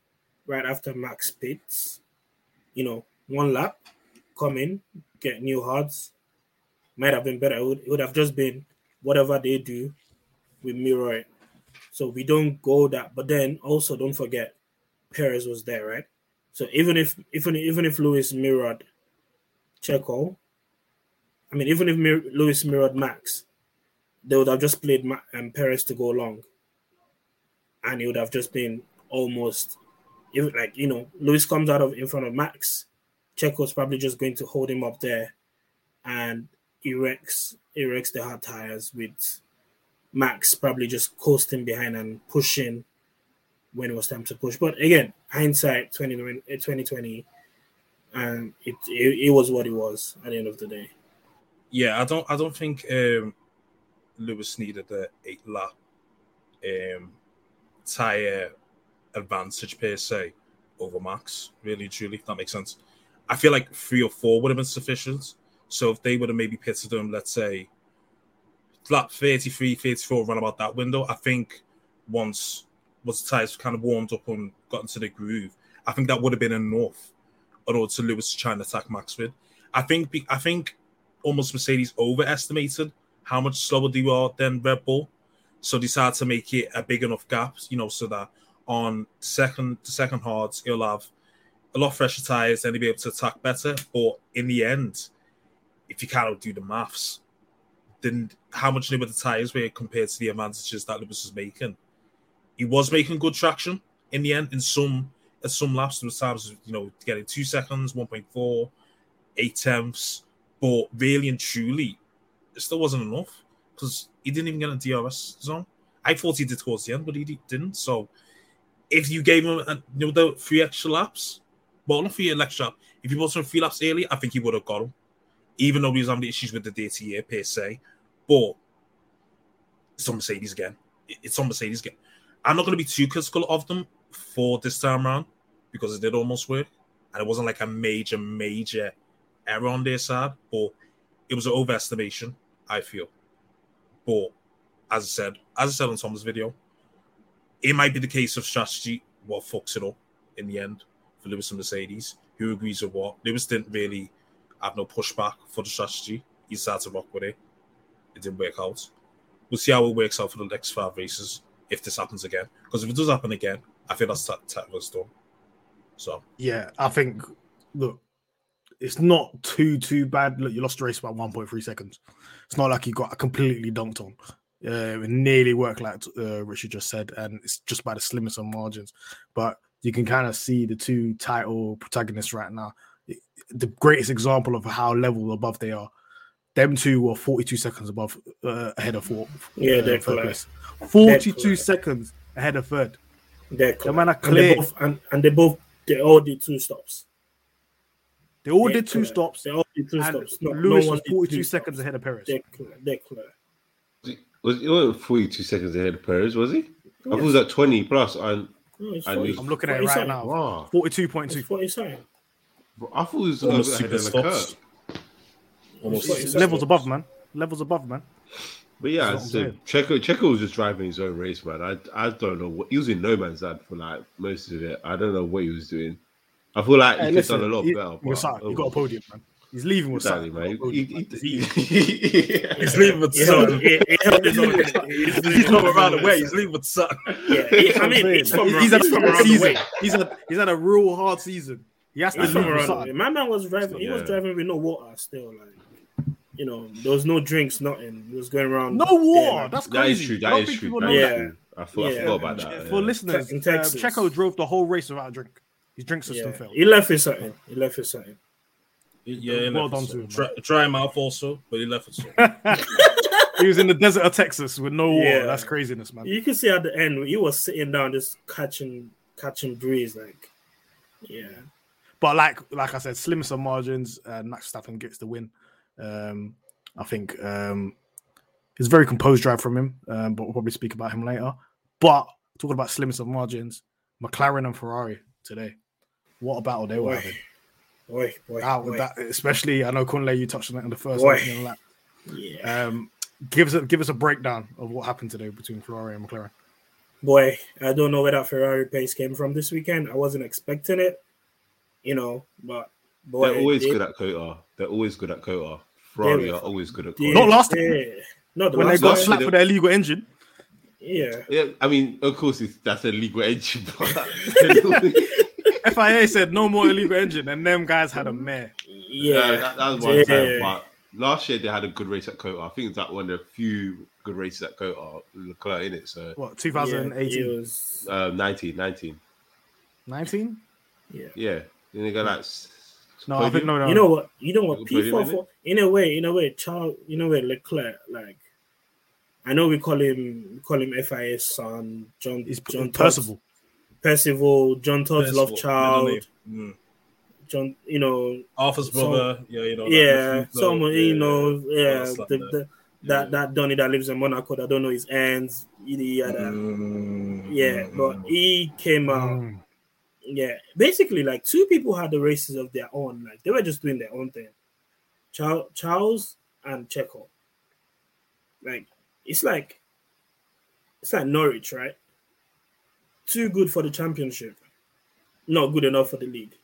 right after Max pits, you know, one lap, come in, get new hards, might have been better. It would, it would have just been whatever they do, we mirror it. So we don't go that. But then also don't forget, Perez was there, right? So even if even even if Lewis mirrored Checo, I mean, even if Mir- Lewis mirrored Max, they would have just played Ma- um, Perez to go long, and it would have just been almost, like you know, Lewis comes out of in front of Max, Checo's probably just going to hold him up there, and erects erects the hard tires with Max probably just coasting behind and pushing when it was time to push. But again, hindsight 2020, 2020 and it, it, it was what it was at the end of the day. Yeah, I don't I don't think um, Lewis needed the eight lap um, tire advantage per se over Max. Really, truly, if that makes sense. I feel like three or four would have been sufficient. So if they would have maybe pitted him, let's say lap 33, 34, run about that window, I think once once the tires kind of warmed up and got into the groove, I think that would have been enough in order to Lewis to try and attack Max with. I think I think almost Mercedes overestimated how much slower they were than Red Bull, so decided to make it a big enough gap, you know, so that on second the second hards he'll have a lot fresher tires and he'll be able to attack better. But in the end, if you cannot do the maths, then how much newer the tires were compared to the advantages that Lewis was making. He was making good traction in the end. In some at some laps, there was times you know getting two seconds, 1.4, eight tenths, but really and truly, it still wasn't enough because he didn't even get a DRS zone. I thought he did towards the end, but he didn't. So if you gave him a, you know the three extra laps, well not three extra, if you bought some three laps early, I think he would have got him even though he was having issues with the DTA per se. But it's on Mercedes again. It's on Mercedes again. I'm not going to be too critical of them for this time around because it did almost work. And it wasn't like a major, major error on their side, but it was an overestimation, I feel. But as I said, as I said on Tom's video, it might be the case of strategy what fucks it up in the end for Lewis and Mercedes. Who agrees with what? Lewis didn't really have no pushback for the strategy. He started to rock with it. It didn't work out. We'll see how it works out for the next five races if this happens again. Because if it does happen again, I feel that's that tech was done. So yeah, I think look, it's not too too bad. Look, you lost the race by 1.3 seconds. It's not like you got completely dunked on. Uh, it nearly worked like uh, Richard just said, and it's just by the slimmest of margins. But you can kind of see the two title protagonists right now the greatest example of how level above they are. Them two were 42 seconds above uh, ahead of four. Yeah, uh, they're place. 42 seconds ahead of third. They're clear. man are And they clear. both and, and they both they all did two stops. They all They're did two clear. stops, They all did two and stops. No, Lewis no was 42 seconds stops. ahead of Perez. They're clear. They're clear. Was he wasn't 42 seconds ahead of Perez, was he? I thought he was at 20 plus. And No, it's I 40 knew- I'm looking at it right now. wow, 42.2. It's 40. I thought he was Almost ahead super of Leclerc. Almost It's It's super levels above, man. Levels above, man. But yeah, so Checo, Checo was just driving his own race, man. I I don't know what he was in no man's land for like most of it. I don't know what he was doing. I feel like Hey, he could have done a lot he- better. he but- was sorry, oh, he got a podium, man. He's leaving with Exactly, something. man. He got He- podium, he- He's leaving with He held, something. he, he held his. He's not around the way. He's leaving with something. Yeah, he- I mean, he's from, he's had he's from hard around the way. He's had he's had a real hard season. He has to He's leave from with around something. My man was driving. He was driving with no water still. Like, you know, there was no drinks, nothing. He was going around. No there, war. man. That's That is true. I That don't is true. That Yeah. true. I, thought, I forgot about that. For yeah. listeners, In uh, Checo drove the whole race without a drink. His drink system Yeah. failed. He left with something. He left with something. Yeah, he Well left done to some. him, Dry, dry mouth also, but he left with some. He was in the desert of Texas with no water. Yeah. That's craziness, man. You can see at the end he was sitting down, just catching, catching breeze. Like, yeah, But like like I said, slimmest some margins, uh, Max Verstappen gets the win. Um, I think um, it's a very composed drive from him, um, but we'll probably speak about him later. But talking about slimmest of margins, McLaren and Ferrari today. What a battle they were boy, having. Boy, boy, Out with boy. that, especially I know Kunle, you touched on it in the first Boy. lap. Yeah, Um, give us a give us a breakdown of what happened today between Ferrari and McLaren. boy. I don't know where that Ferrari pace came from this weekend. I wasn't expecting it, you know. But boy, They're always they- good at COTA. They're always good at COTA. Ferrari They- are always good at they- COTA. Not last year. yeah. No, the When they got slapped for their illegal engine, yeah. Yeah, I mean, of course, it's, that's a legal engine, but FIA said no more illegal engine, and them guys had a mare. Yeah, Yeah, that, that was one yeah. time. But last year they had a good race at COTA. I think it's like one of the few good races at COTA. Leclerc in it. So What 2018, it was, uh, 19, 19. 19? yeah. Yeah. Then they got like. s- No, I think no, no. You know what? You know what? P podium, four four. In a way, in a way, Charles. You know, where Leclerc. Like, I know we call him we call him FIS son, John. He's John Todt's- Percival. Percival, John Todt's love child. Mm. John, you know, Arthur's So- brother, yeah, you know. yeah, Matthew, so, you know, yeah, stuff like the, that. the, that that Donny that lives in Monaco. That don't know his ends. Yada, yada. Mm, Yeah, mm, but mm. he came out. Mm. Yeah, basically, like two people had the races of their own. Like they were just doing their own thing. Charles, Charles and Checo. Like it's like it's like Norwich, right? Too good for the championship, not good enough for the league.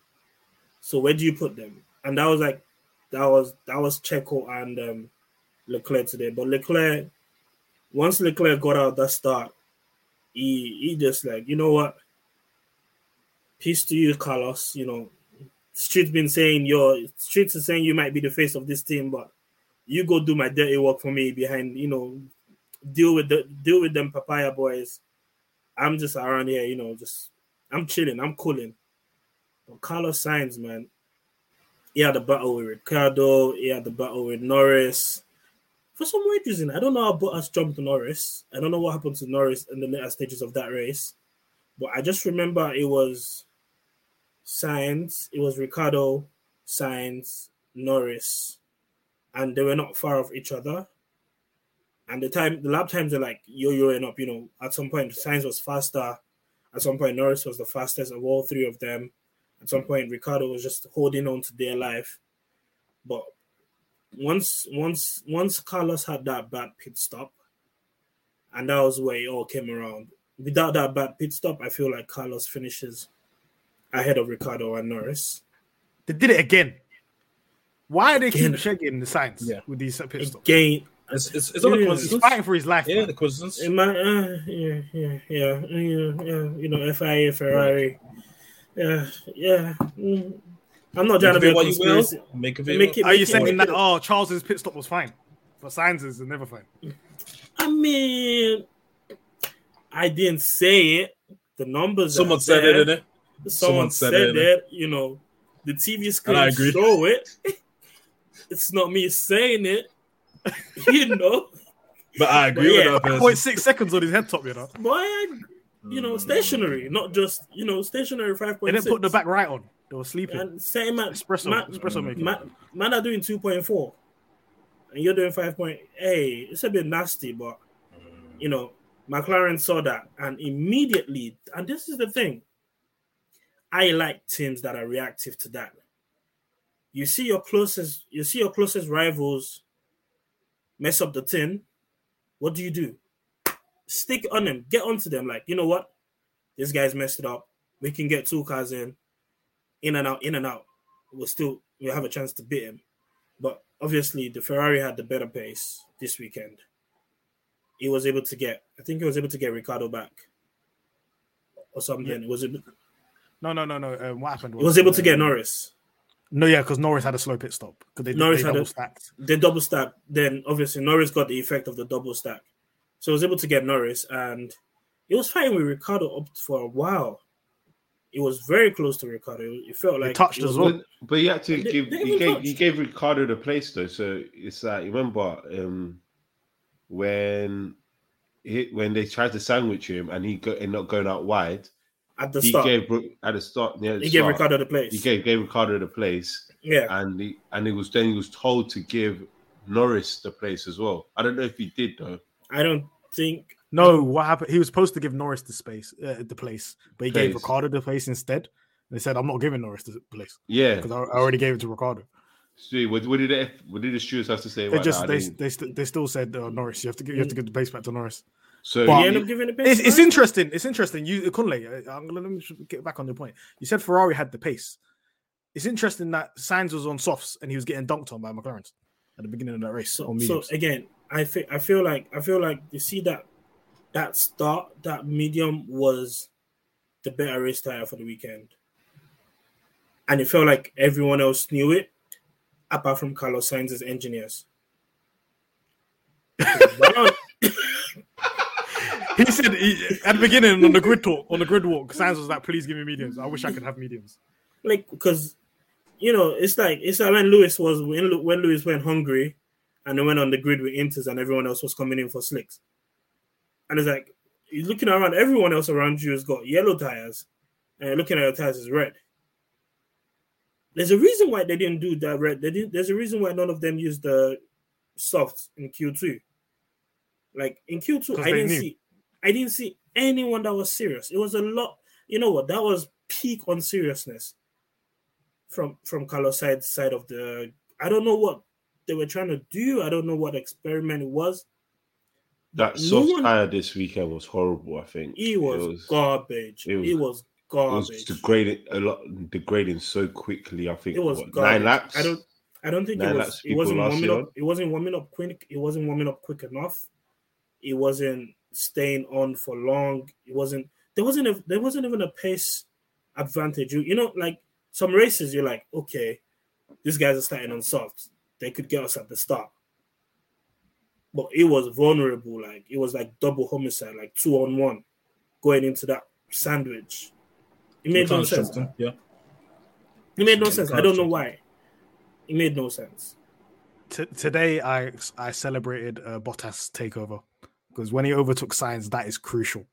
So where do you put them? And that was like that was that was Checo and um, Leclerc today. But Leclerc, once Leclerc got out that start, he he just like you know what peace to you, Carlos. You know, Street's been saying your Streets is saying you might be the face of this team, but you go do my dirty work for me behind. You know, deal with the deal with them papaya boys. I'm just around here. You know, just I'm chilling. I'm cooling. But Carlos Sainz, man, he had a battle with Ricciardo. He had the battle with Norris. For some weird reason, I don't know how Bottas jumped Norris. I don't know what happened to Norris in the later stages of that race. But I just remember it was Sainz, it was Ricciardo, Sainz, Norris, and they were not far off each other. And the time, the lap times are like yo-yoing up. You know, at some point Sainz was faster. At some point Norris was the fastest of all three of them. At some point Ricciardo was just holding on to their life. But once, once, once Carlos had that bad pit stop, and that was where it all came around. Without that bad pit stop, I feel like Carlos finishes ahead of Ricciardo and Norris. They did it again. Why are they keep Again. checking the signs Yeah. with these pit stops? Again, It's, it's, it's not a Yeah. He's fighting for his life. Yeah, man. the coincidence. in my uh, yeah, yeah, yeah, yeah, yeah, you know, FIA, Ferrari, yeah, yeah. mm. I'm not trying to Make be of it a what you will. Make of it. Make what- it- Are you it- saying that? Oh, Charles's pit stop was fine, but Sainz's is never fine. I mean, I didn't say it. The numbers. Someone are said there. it, innit? Someone, Someone said, said it, it. You know, the TV screen show it. it's not me saying it. you know, But I agree yeah. with that person. Point six seconds on his head top, you know. Why? You know, stationary, not just you know, stationary five They point didn't put the back right on. They were sleeping. and same man, espresso, man, espresso making. man, man are doing two point four, and you're doing five point. Hey, it's a bit nasty, but you know, McLaren saw that and immediately, and this is the thing. I like teams that are reactive to that. You see your closest, you see your closest rivals mess up the tin. What do you do? Stick on them, get onto them. Like, you know what? This guy's messed it up. We can get two cars in, in and out, in and out. We'll still we'll have a chance to beat him. But obviously the Ferrari had the better pace this weekend. He was able to get, I think he was able to get Ricciardo back. Or something. Yeah. It was able, No, no, no, no. Um, what happened? he was able to um, get Norris. No, yeah, because Norris had a slow pit stop because they, Norris they had double a- stacked. the double stack, then obviously Norris got the effect of the double stack. So he was able to get Norris and he was fighting with Ricciardo up for a while. It was very close to Ricciardo. It felt like touched it as well. But, but you had to They- give they he gave touched. he gave Ricciardo the place though. So it's like remember um when he, when they tried to sandwich him and he got ended up going out wide. At the He start. gave at the start near the he gave Ricciardo the place. he gave gave Ricciardo the place yeah. and he and it was then he was told to give Norris the place as well. I don't know if he did though. I don't think No, what happened? He was supposed to give Norris the space, uh, the place, but he gave Ricciardo the place instead. They said, "I'm not giving Norris the place Yeah. because I, I already gave it to Ricciardo." See, what, what did the, what did the stewards have to say? They about just that? They they, st- they still said uh, Norris. You have to give, you have to give the place back to Norris. So But- he he- ended up giving the place. It's, it's interesting. It's interesting. You Kunle, uh, I'm gonna let me get back on your point. You said Ferrari had the pace. It's interesting that Sainz was on softs and he was getting dunked on by McLaren at the beginning of that race So, so again, I feel I feel like I feel like you see that that start that medium was the better race tire for the weekend, and it felt like everyone else knew it, apart from Carlos Sainz's engineers. He said he, at the beginning on the grid talk, on the grid walk, Sainz was like, "Please give me mediums. I wish I could have mediums." like because you know it's like it's like when Lewis was when when Lewis went hungry and they went on the grid with Inters and everyone else was coming in for slicks, and it's like you're looking around, everyone else around you has got yellow tires, and looking at your tires is red. There's a reason why they didn't do that red. They didn't. There's a reason why none of them used the softs in Q2. Like in Q2, I didn't knew. see I didn't see anyone that was serious. It was a lot. You know what? That was peak on seriousness from from Carlos' side side of the. I don't know what they were trying to do. I don't know what experiment it was. that no soft one- tire this weekend was horrible. I think He was, It was, garbage. it was- he was it garbage. was degrading a lot, degrading so quickly. I think It was what, garbage. nine laps. I don't. I don't think Nine it was. It wasn't warming up. It wasn't warming up quick. It wasn't warming up quick enough. It wasn't staying on for long. It wasn't. There wasn't. A, there wasn't even a pace advantage. You, you know, like some races, you're like, okay, these guys are starting on soft. They could get us at the start. But it was vulnerable. Like it was like double homicide, like two on one, going into that sandwich. It made no sense. something, Yeah. It made no sense. I don't know why. It made no sense. T- today, I I celebrated uh, Bottas takeover because when he overtook Sainz, that is crucial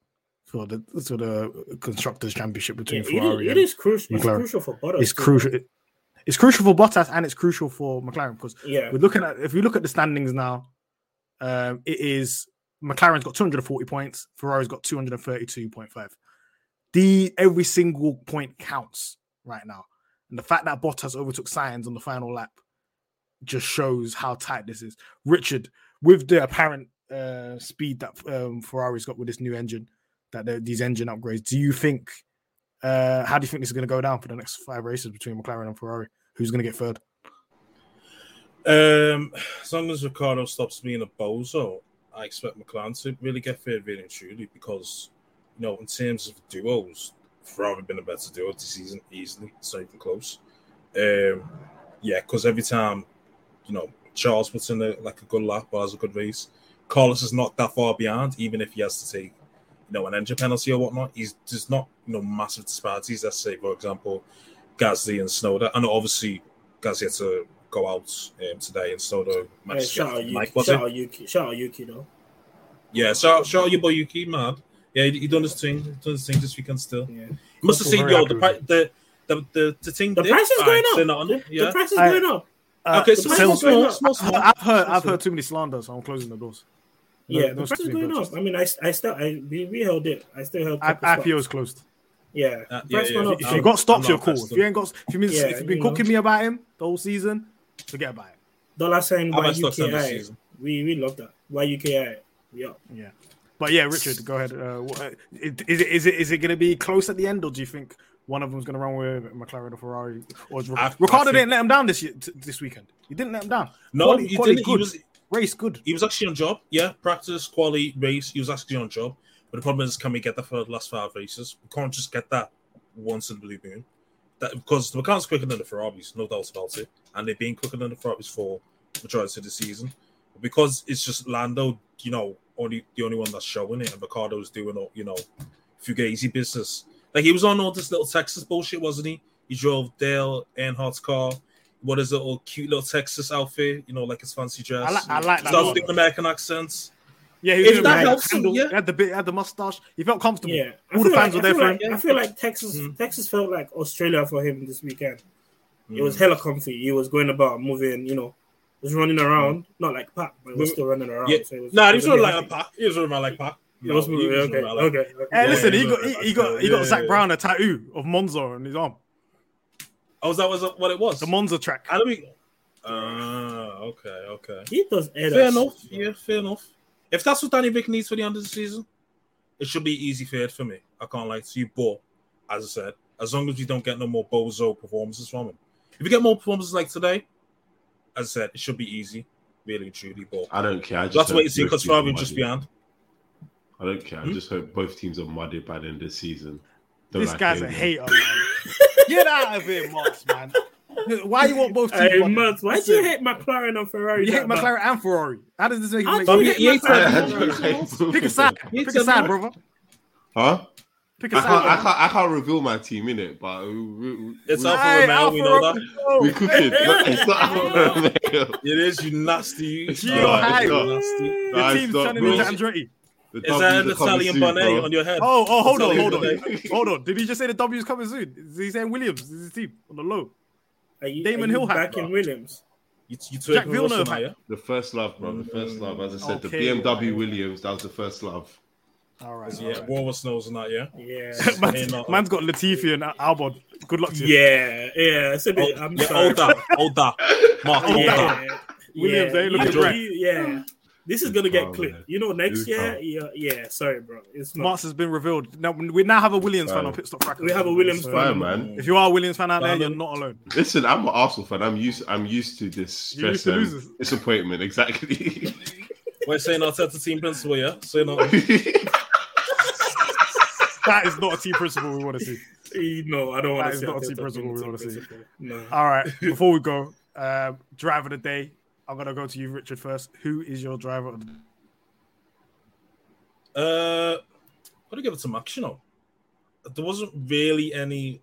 for the for the constructors championship between Yeah, Ferrari. is, it is crucial. It's crucial for Bottas. it's crucial. it- it's crucial for Bottas and it's crucial for McLaren because Yeah, we're looking at if we look at the standings now, um, it is McLaren's got 240 points, Ferrari's got 232.5. The every single point counts right now, and the fact that Bottas overtook Sainz on the final lap just shows how tight this is. Richard, with the apparent uh, speed that um, Ferrari's got with this new engine, that these engine upgrades, do you think? Uh, how do you think this is going to go down for the next five races between McLaren and Ferrari? Who's going to get third? Um, as long as Ricciardo stops being a bozo, I expect McLaren to really get third, really and truly because, you know, in terms of duos, Ferrari been a better duo this season easily. It's not even close. Um, yeah, because every time, you know, Charles puts in a, like a good lap has a good race, Carlos is not that far behind, even if he has to take, you know, an engine penalty or whatnot. He's there's not, you know, massive disparities. Let's say, for example, Gasly and Tsunoda, and obviously Gasly had to go out um, today and Tsunoda yeah managed to shout out get Yuki. Mike, was Shout it? out Yuki. Shout out Yuki though. Yeah, shout, shout out your boy Yuki, man. Yeah, he, he done his thing. He done his thing this weekend still. Yeah. He must have seen yo the with pri- the the the the thing. The dip. price is going up. nothing. The, Yeah. the price is I- going up. Uh, Okay, the so price small, is going small, up. small, small. I've heard I've heard too many slanders, so I'm closing the doors. No- Yeah, no the price is going up. I mean, I, I still I we, we held it. I still held. I- couple IPO is closed. Yeah, Uh, the yeah, yeah, if. If you got stops, you're cool. If you ain't got, if you mean, Yeah, if you've been you know. cooking me about him the whole season, forget about it. Dollar sign I've had stocks in this YUKI. season. We we love that. YUKI. Yeah. Yeah. But yeah, Richard, go ahead. Uh, what- is it is it is it going to be close at the end, or do you think one of them's going to run with McLaren or Ferrari? Or is I- I Ricciardo think- didn't let him down this year, t- this weekend. He didn't let him down. No, Quality- he quality didn't. He Good. was race good. he was actually on job. Yeah, practice, quality, race. He was actually on job. But the problem is, can we get that for the last five races? We can't just get that once in the blue moon. That because the McLaren's quicker than the Ferraris, no doubt about it, and they've been quicker than the Ferraris for majority of the season. But because it's just Lando, you know, only the only one that's showing it, and Ricciardo's doing, all you know, fugazi business. Like he was on all this little Texas bullshit, wasn't he? He drove Dale Earnhardt's car. What is it? All cute little Texas outfit, you know, like his fancy dress. I, li- I like that. Starts one. speaking American accents. Yeah, he was doing that right. helps him, yeah. He had the bit, had the mustache. He felt comfortable. Yeah, I All the feel fans like, were there feel for like, him. I feel like Texas, Mm. Texas felt like Australia for him this weekend. It was Mm. hella comfy. He was going about, moving, you know, was running around, not like Pac, but he was Mm. still running around. Yeah. So it was, Nah, he was was running like a happy. pack. He was running around like pack. He was he moving, was okay, like- okay. okay. Hey, Yeah, listen, he got he, he got he got yeah, Zak yeah. Brown a tattoo of Monza on his arm. Oh, was that was what it was? The Monza track. I don't mean. Ah, okay, okay. He does air Fair that enough. shit. Yeah, fair enough. If that's what Danny Ric needs for the end of the season, it should be easy fared for me. I can't lie to you, but as I said, as long as we don't get no more bozo performances from him, if we get more performances like today, as I said, it should be easy, really truly. But I don't care. I just that's hope what you see because teams are just beyond. I don't care. Hmm? I just hope both teams are muddy by the end of the season. Don't This like guy's a hater, man. Get out of here, Martz, man. Why you want both teams? Hey, muddy? Why do you hate McLaren and Ferrari? You hate that bad? McLaren and Ferrari. How does this make How you do make you He- hate he McLaren? Pick a side. Pick a side, no. brother. Huh? Pick a I can't, I side. can't, I can't reveal my team in it, but we, we, It's we, Alfa Hey, Romeo, we know Alfa that. Romeo. we cook it. It's not Alfa Romeo. It is you nasty. You, You know it's how- not nasty. Your Nah, team's it's not, turning into Andretti. The Is that an W's are Italian soon, bonnet bro. on your head? Oh, oh, hold on, Italian hold on, hold on. Did he just say the W's coming soon? Is he saying Williams is his team on the low? Are you, Damon are Hill had back in Williams? You, you Jack twerking Villeneuve Russell now, yeah? The first love, bro. The first love. As I said, Okay, the BMW. Williams, that was the first love. All right. Yeah, Walrus knows and that, yeah. Yeah. Hey, man's, no. man's got Latifi and Albon. Good luck to you. yeah, yeah. It's a Oh, bit, I'm yeah, sorry. hold that, hold that. Mark, hold that. Yeah, Williams, yeah, eh, look you at know, Drake. you- yeah. This is gonna get calm, clipped. You know, next year, yeah, yeah. Sorry, bro. It's not. Martz has been revealed. Now we now have a Williams fan on Pitstop Fracas. We have a Williams fan. Fine, man. If you are a Williams fan out there, you're not alone. Listen, I'm an Arsenal fan. I'm used. I'm used to this You're used stress to and losers. disappointment. Exactly. We're saying Arteta team principal, yeah? Say no. That is not a team principal we want to see. Eh, No, I don't want is to see. not a team principal we wanna see. No. All right. Before we go, um, driver of the day. I'm gonna go to you, Richard, first. Who is your driver of the day? Uh, got to give it to Max, you know. There wasn't really any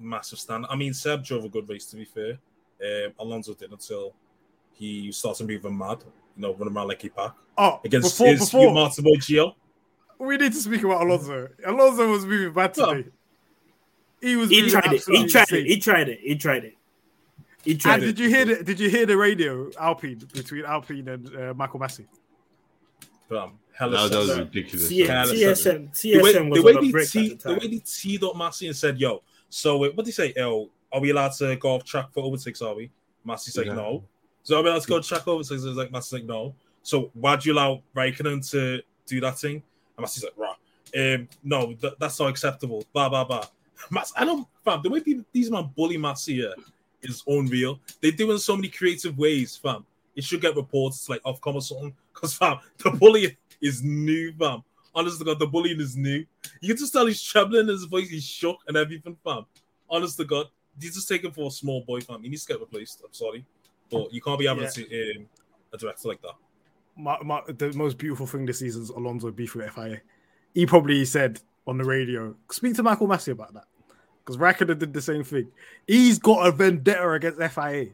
massive stand. I mean, Seb drove a good race, to be fair. Um, Alonso did until he started moving mad, you know, running around like he pack Oh, against before, his before Martin boy Gio. we need to speak about Alonso. Alonso was moving bad today. He was. He tried it. He tried it. He tried it. He tried it. He tried it. Did you hear the Did you hear the radio Alpine between Alpine and uh, Michael Masi? Bam, hella No, that was ridiculous. C- Yeah, man. TSM, the way, was the way on a they break tee, at the the way time. they teed up Masi and said, "Yo, so uh, what did he say? Yo, are we allowed to go off track for overtakes? Are we?" Masi's like, Yeah. "No." So are we allowed to go track overtakes? He's like, Masi's like, "No." So why'd you allow Raikkonen to do that thing? And Masi's like, "Rah, um, no, th- that's not acceptable." Blah blah blah. Mass, I don't, fam. The way people, these man bully Masi here is unreal. They do it in so many creative ways, fam. It should get reports like off or something. Because fam, the bullying is new, fam. Honestly, God, the bullying is new. You can just tell he's trembling, his voice, he's shook and everything, fam. Honest to God, he's just taken for a small boy, fam. He needs to get replaced. I'm sorry, but you can't be having Yeah. to, um, a director like that. my, my, the most beautiful thing this season is Alonso beef with FIA. He probably said on the radio, speak to Michael Masi about that. Because Raikkonen did the same thing. He's got a vendetta against FIA.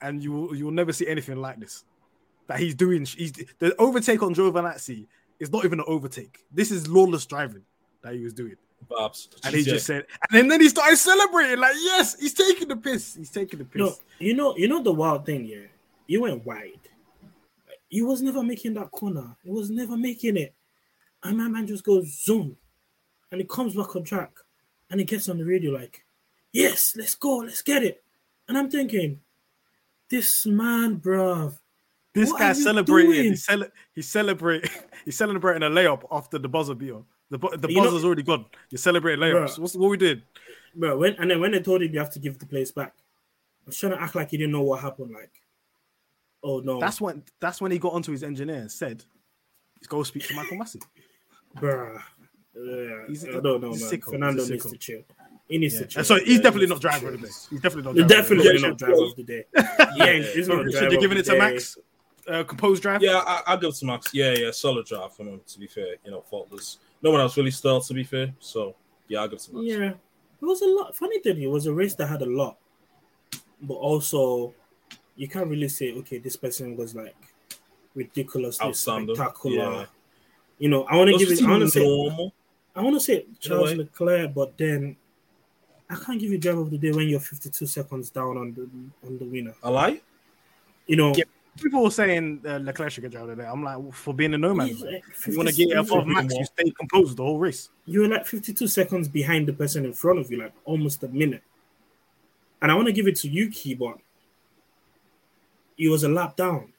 And you will, you will never see anything like this. That he's doing. He's the overtake on Giovinazzi is not even an overtake. This is lawless driving that he was doing. Babs. And he just said, and then then he started celebrating, like, yes, he's taking the piss. He's taking the piss. No, you know, you know the wild thing, yeah. You went wide. He was never making that corner. He was never making it. And my man just goes zoom, and he comes back on track, and he gets on the radio like, "Yes, let's go, let's get it." And I'm thinking, this man, bruv, This guy celebrating. doing? He's, cele- he's celebrating. He's celebrating a layup after the buzzer beat on. The, bu- the You know- buzzer's already gone. You're celebrating layups. Bruh. What's what we did? bro. When and then when they told him you have to give the place back, I was trying to act like he didn't know what happened. Like, oh no, That's when. That's when he got onto his engineer and said, "Let's go speak to Michael Masi." bruh. Yeah, He's- I don't know, man. sicko, Fernando he's needs to chill. He needs Yeah. to chill. So he's Yeah, definitely he not needs to driver chill. of the day. He's definitely not. He's driver of the definitely day. not driver of the day. Yeah, he's not Should driver you give of it to day. Max? Uh, composed drive. Yeah, I, I'll give it to Max. Yeah, yeah, solid drive from him. To be fair, you know, faultless. No one else really stalled. To be fair, so yeah, I'll give it to Max. Yeah, it was a lot. Funny thing, it was a race that had a lot, but also you can't really say, okay, this person was like ridiculously Outstanding. spectacular. Yeah. You know, I want to give it. just I want to say, normal. I want to say Charles way. Leclerc, but then I can't give you driver of the day when you're 52 seconds down on the on the winner. I lie. You know, Yeah. People were saying uh, Leclerc should get driver of the day. I'm like, for being a nomad. he's man. like You want to 50 get above Max, more. you stay composed the whole race. you were like 52 seconds behind the person in front of you, like almost a minute. And I want to give it to Yuki, but he was a lap down.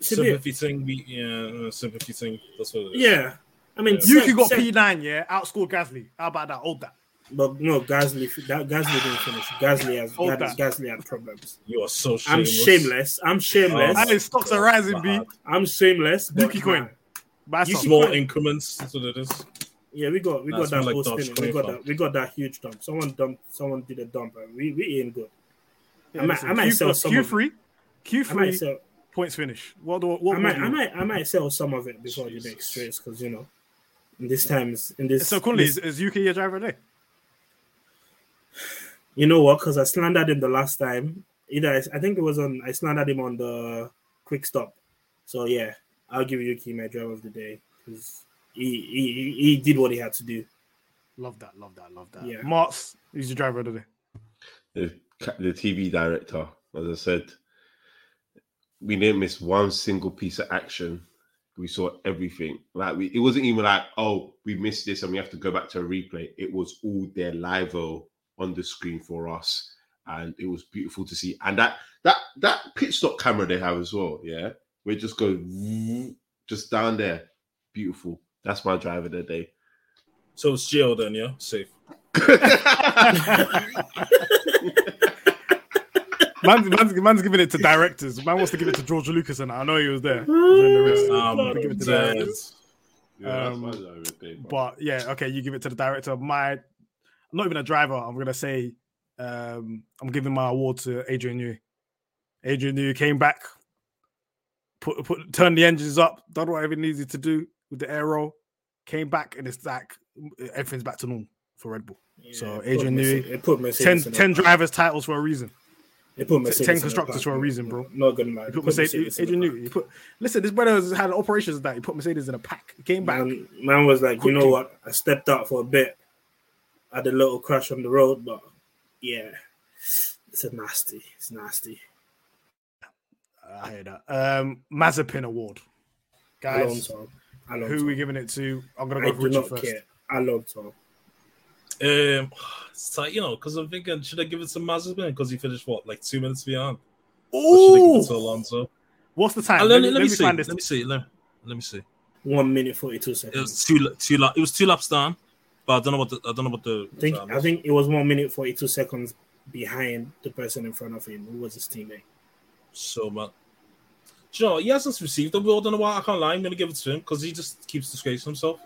It's a bit, Sympathy thing. We yeah, uh, sympathy thing. That's what it is. yeah. I mean, Yeah. Yuki got P9, yeah, outscored Gasly. How about that? Hold that. but no, Gasly, that Gasly didn't finish. Gasly has Hold had, that. Gasly had problems. You are so shameless. I'm shameless. shameless. I'm shameless. Oh, And his stocks are rising, B. bad. I'm shameless. Yuki coin. nah. Buy Yuki some. Small coin. increments. That's what it is. Yeah, we got we That's got that where, like, whole We got that we got that huge dump. Someone dumped. Someone did a dump. and We we ain't good. Yeah, I might- listen, I might Q, sell some of- Q3, I might Q3 sell. points finish. What do what I might, I might, I might sell some of it before the Jesus. next race because you know, in this times, in this, So Kunle, this- is, is Yuki your driver today? you know what? Because I slandered him the last time. Either I, I think it was on. I slandered him on the quick stop. So yeah, I'll give Yuki my driver of the day because he, he he he did what he had to do. Love that, love that, love that. Yeah. Martz, he's your driver of the day? the, the TV director, as I said, we didn't miss one single piece of action. We saw everything. Like we, it wasn't even like, oh, we missed this and we have to go back to a replay. It was all there live on the screen for us, and it was beautiful to see. And that that that pit stop camera they have as well, yeah, where it just goes just down there, beautiful. That's my driver of the day. So it's jail then, yeah, safe. Man's, man's, man's giving it to directors. Man wants to give it to George Lucas, and I know he was there. during the race. Um, give it to directors. Yeah, Um, my driver of the day, bro. But yeah, okay, you give it to the director. My, I'm not even a driver. I'm gonna say, um, I'm giving my award to Adrian Newey. Adrian Newey came back, put put turned the engines up, done whatever he needed to do with the aero, came back, and it's like everything's back to normal for Red Bull. So, it put Adrian Mercedes- Newey, it put 10, Mercedes in 10 drivers titles for a reason. It put Mercedes 10 constructors for a reason, bro. Not gonna lie. It put Mercedes, a Adrian. Newey. He put listen. This brother has had operations that he put Mercedes in a pack. He came back. Man, man was like, you know what? I stepped out for a bit. Had a little crash on the road, but yeah, it's a nasty. It's nasty. I hear that. Um, Mazepin Award, guys. Alonso. Alonso. Who are we giving it to? I'm gonna I go for do Richard not first. care. Alonso. Um, so, you know, because I'm thinking, should I give it to Mazepin because he finished what, like two minutes behind? Or should I give to Oh, Alonso? what's the time? Uh, let, me, let, me see. Let me see. Let, let me see. One minute forty two It seconds. was two, two, la- it was two laps down, but I don't know what the, I don't know what the. I think I think it was one minute forty two seconds behind the person in front of him, who was his teammate. so, man. Do you know, he hasn't received the award. I don't know why I can't lie. I'm going to give it to him because he just keeps disgracing himself.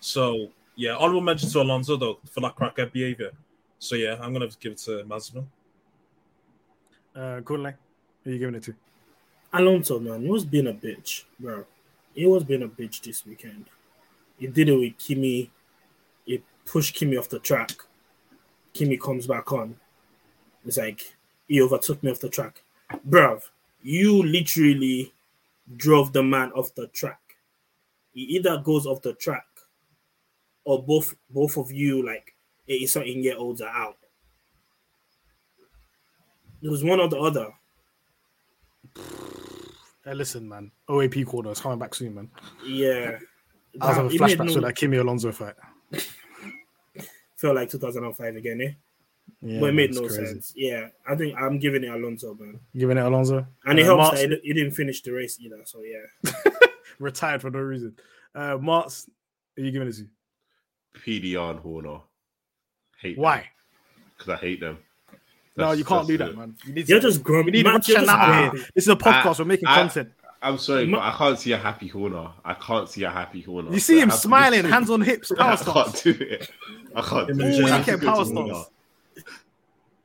So, yeah, honorable mention to Alonso, though, for that crackhead behavior. So, yeah, I'm going to give it to Mazepin. Uh, Kunle, who are you giving it to? Alonso, man, he was being a bitch, bro. He was being a bitch this weekend. He did it with Kimi. He pushed Kimi off the track. Kimi comes back on. It's like he overtook me off the track, bruv. You literally drove the man off the track. He either goes off the track, or both both of you like eighty something year olds are out. It was one or the other. Hey, listen, man. OAP corner is coming back soon, man. Yeah, I was having It made flashbacks no- to that Kimi Alonso fight. felt like 2005 again, eh? Yeah, but it made no crazy. sense. Yeah, I think I'm giving it Alonso, man. Giving it Alonso. And it Uh, helps Martz that he, he didn't finish the race either. So yeah, retired for no reason. Uh, Martz, are you giving it to? PDR and Horner. Hate Why? Because I hate them. No, you can't do that, it. man. You need you're just grumpy. We need Matt, you're just rationale This is a podcast. I- We're making I- content. I'm sorry, Ma- but I can't see a happy Horner. I can't see a happy Horner. You see him I have to smiling, listen. hands on hips, power I stance. can't do it. I can't do it. and I Jay. have to Wicked power to stance.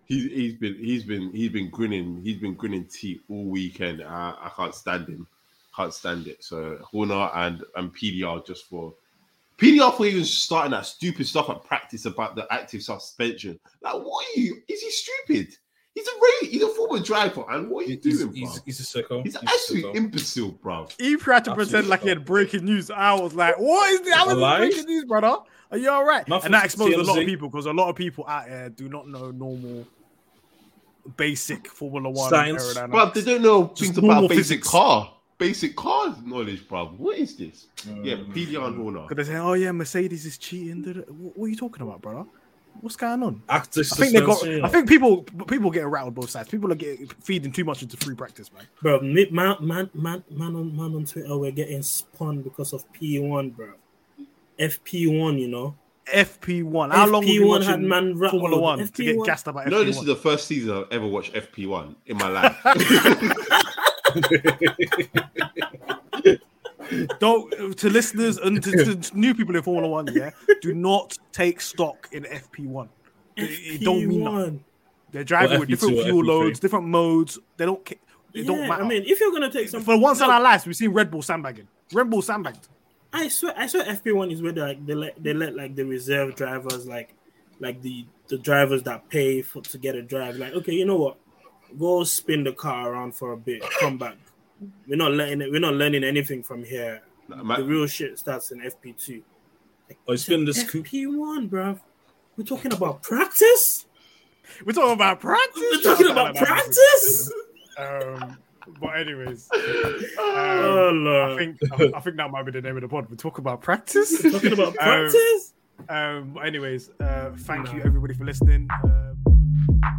He's he's been he's been he's been grinning he's been grinning teeth all weekend. I, I can't stand him. Can't stand it. So Horner and and PDR just for PDR for even starting that stupid stuff at practice about the active suspension. Like, what are you? Is he stupid? He's a ra- he's a former driver, and what are you He's, doing, he's, bro? he's a sicko. He's a an sicko. imbecile, bro. He tried to Absolutely pretend like he had breaking news. I was like, "What is this? How is this Alive? breaking news, brother? Are you all right?" Nothing and that to exposed a lot of people because a lot of people out there do not know normal, basic Formula One Science. aerodynamics. Bro, they don't know Just things about basic physics. car, basic car knowledge, bro. What is this? Yeah, Mm. PDR and Horner. Because they say, "Oh yeah, Mercedes is cheating." da- da- What what are you talking about, brother? What's going on? Active I think they got. suspension, you I think people people get rattled both sides. People are getting feeding too much into free practice, man. bro. mi- Man, man, man, man on man on Twitter, we're getting spun because of P1, bro. FP1, you know. FP one. How long have you FP1 watching had man rattled. Formula One to get gassed about You FP1? know, this is the first season I've ever watched FP1 in my life. don't to listeners and to, to new people in Formula One, yeah, do not take stock in FP1. It, it don't mean nothing. FP1. They're driving Or with different fuel loads, different modes. They don't. ca- It Yeah, don't matter. I mean, if you're gonna take some for once in no, our lives, we've seen Red Bull sandbagging. Red Bull sandbagged. I swear, I swear, FP1 is where they like they let they let like the reserve drivers, like like the the drivers that pay for to get a drive. Like, okay, you know what? Go spin the car around for a bit, come back. We're not letting it. We're not learning anything from here. The real shit starts in FP2. Oh, it's been this coup. FP1, bro. We're talking about practice. We're talking about practice. We're talking about practice. Um, but anyways, Oh um, I think I, I think that might be the name of the pod. We talk about practice. talking about Um, practice. Um, but anyways, uh, thank you everybody for listening. Um,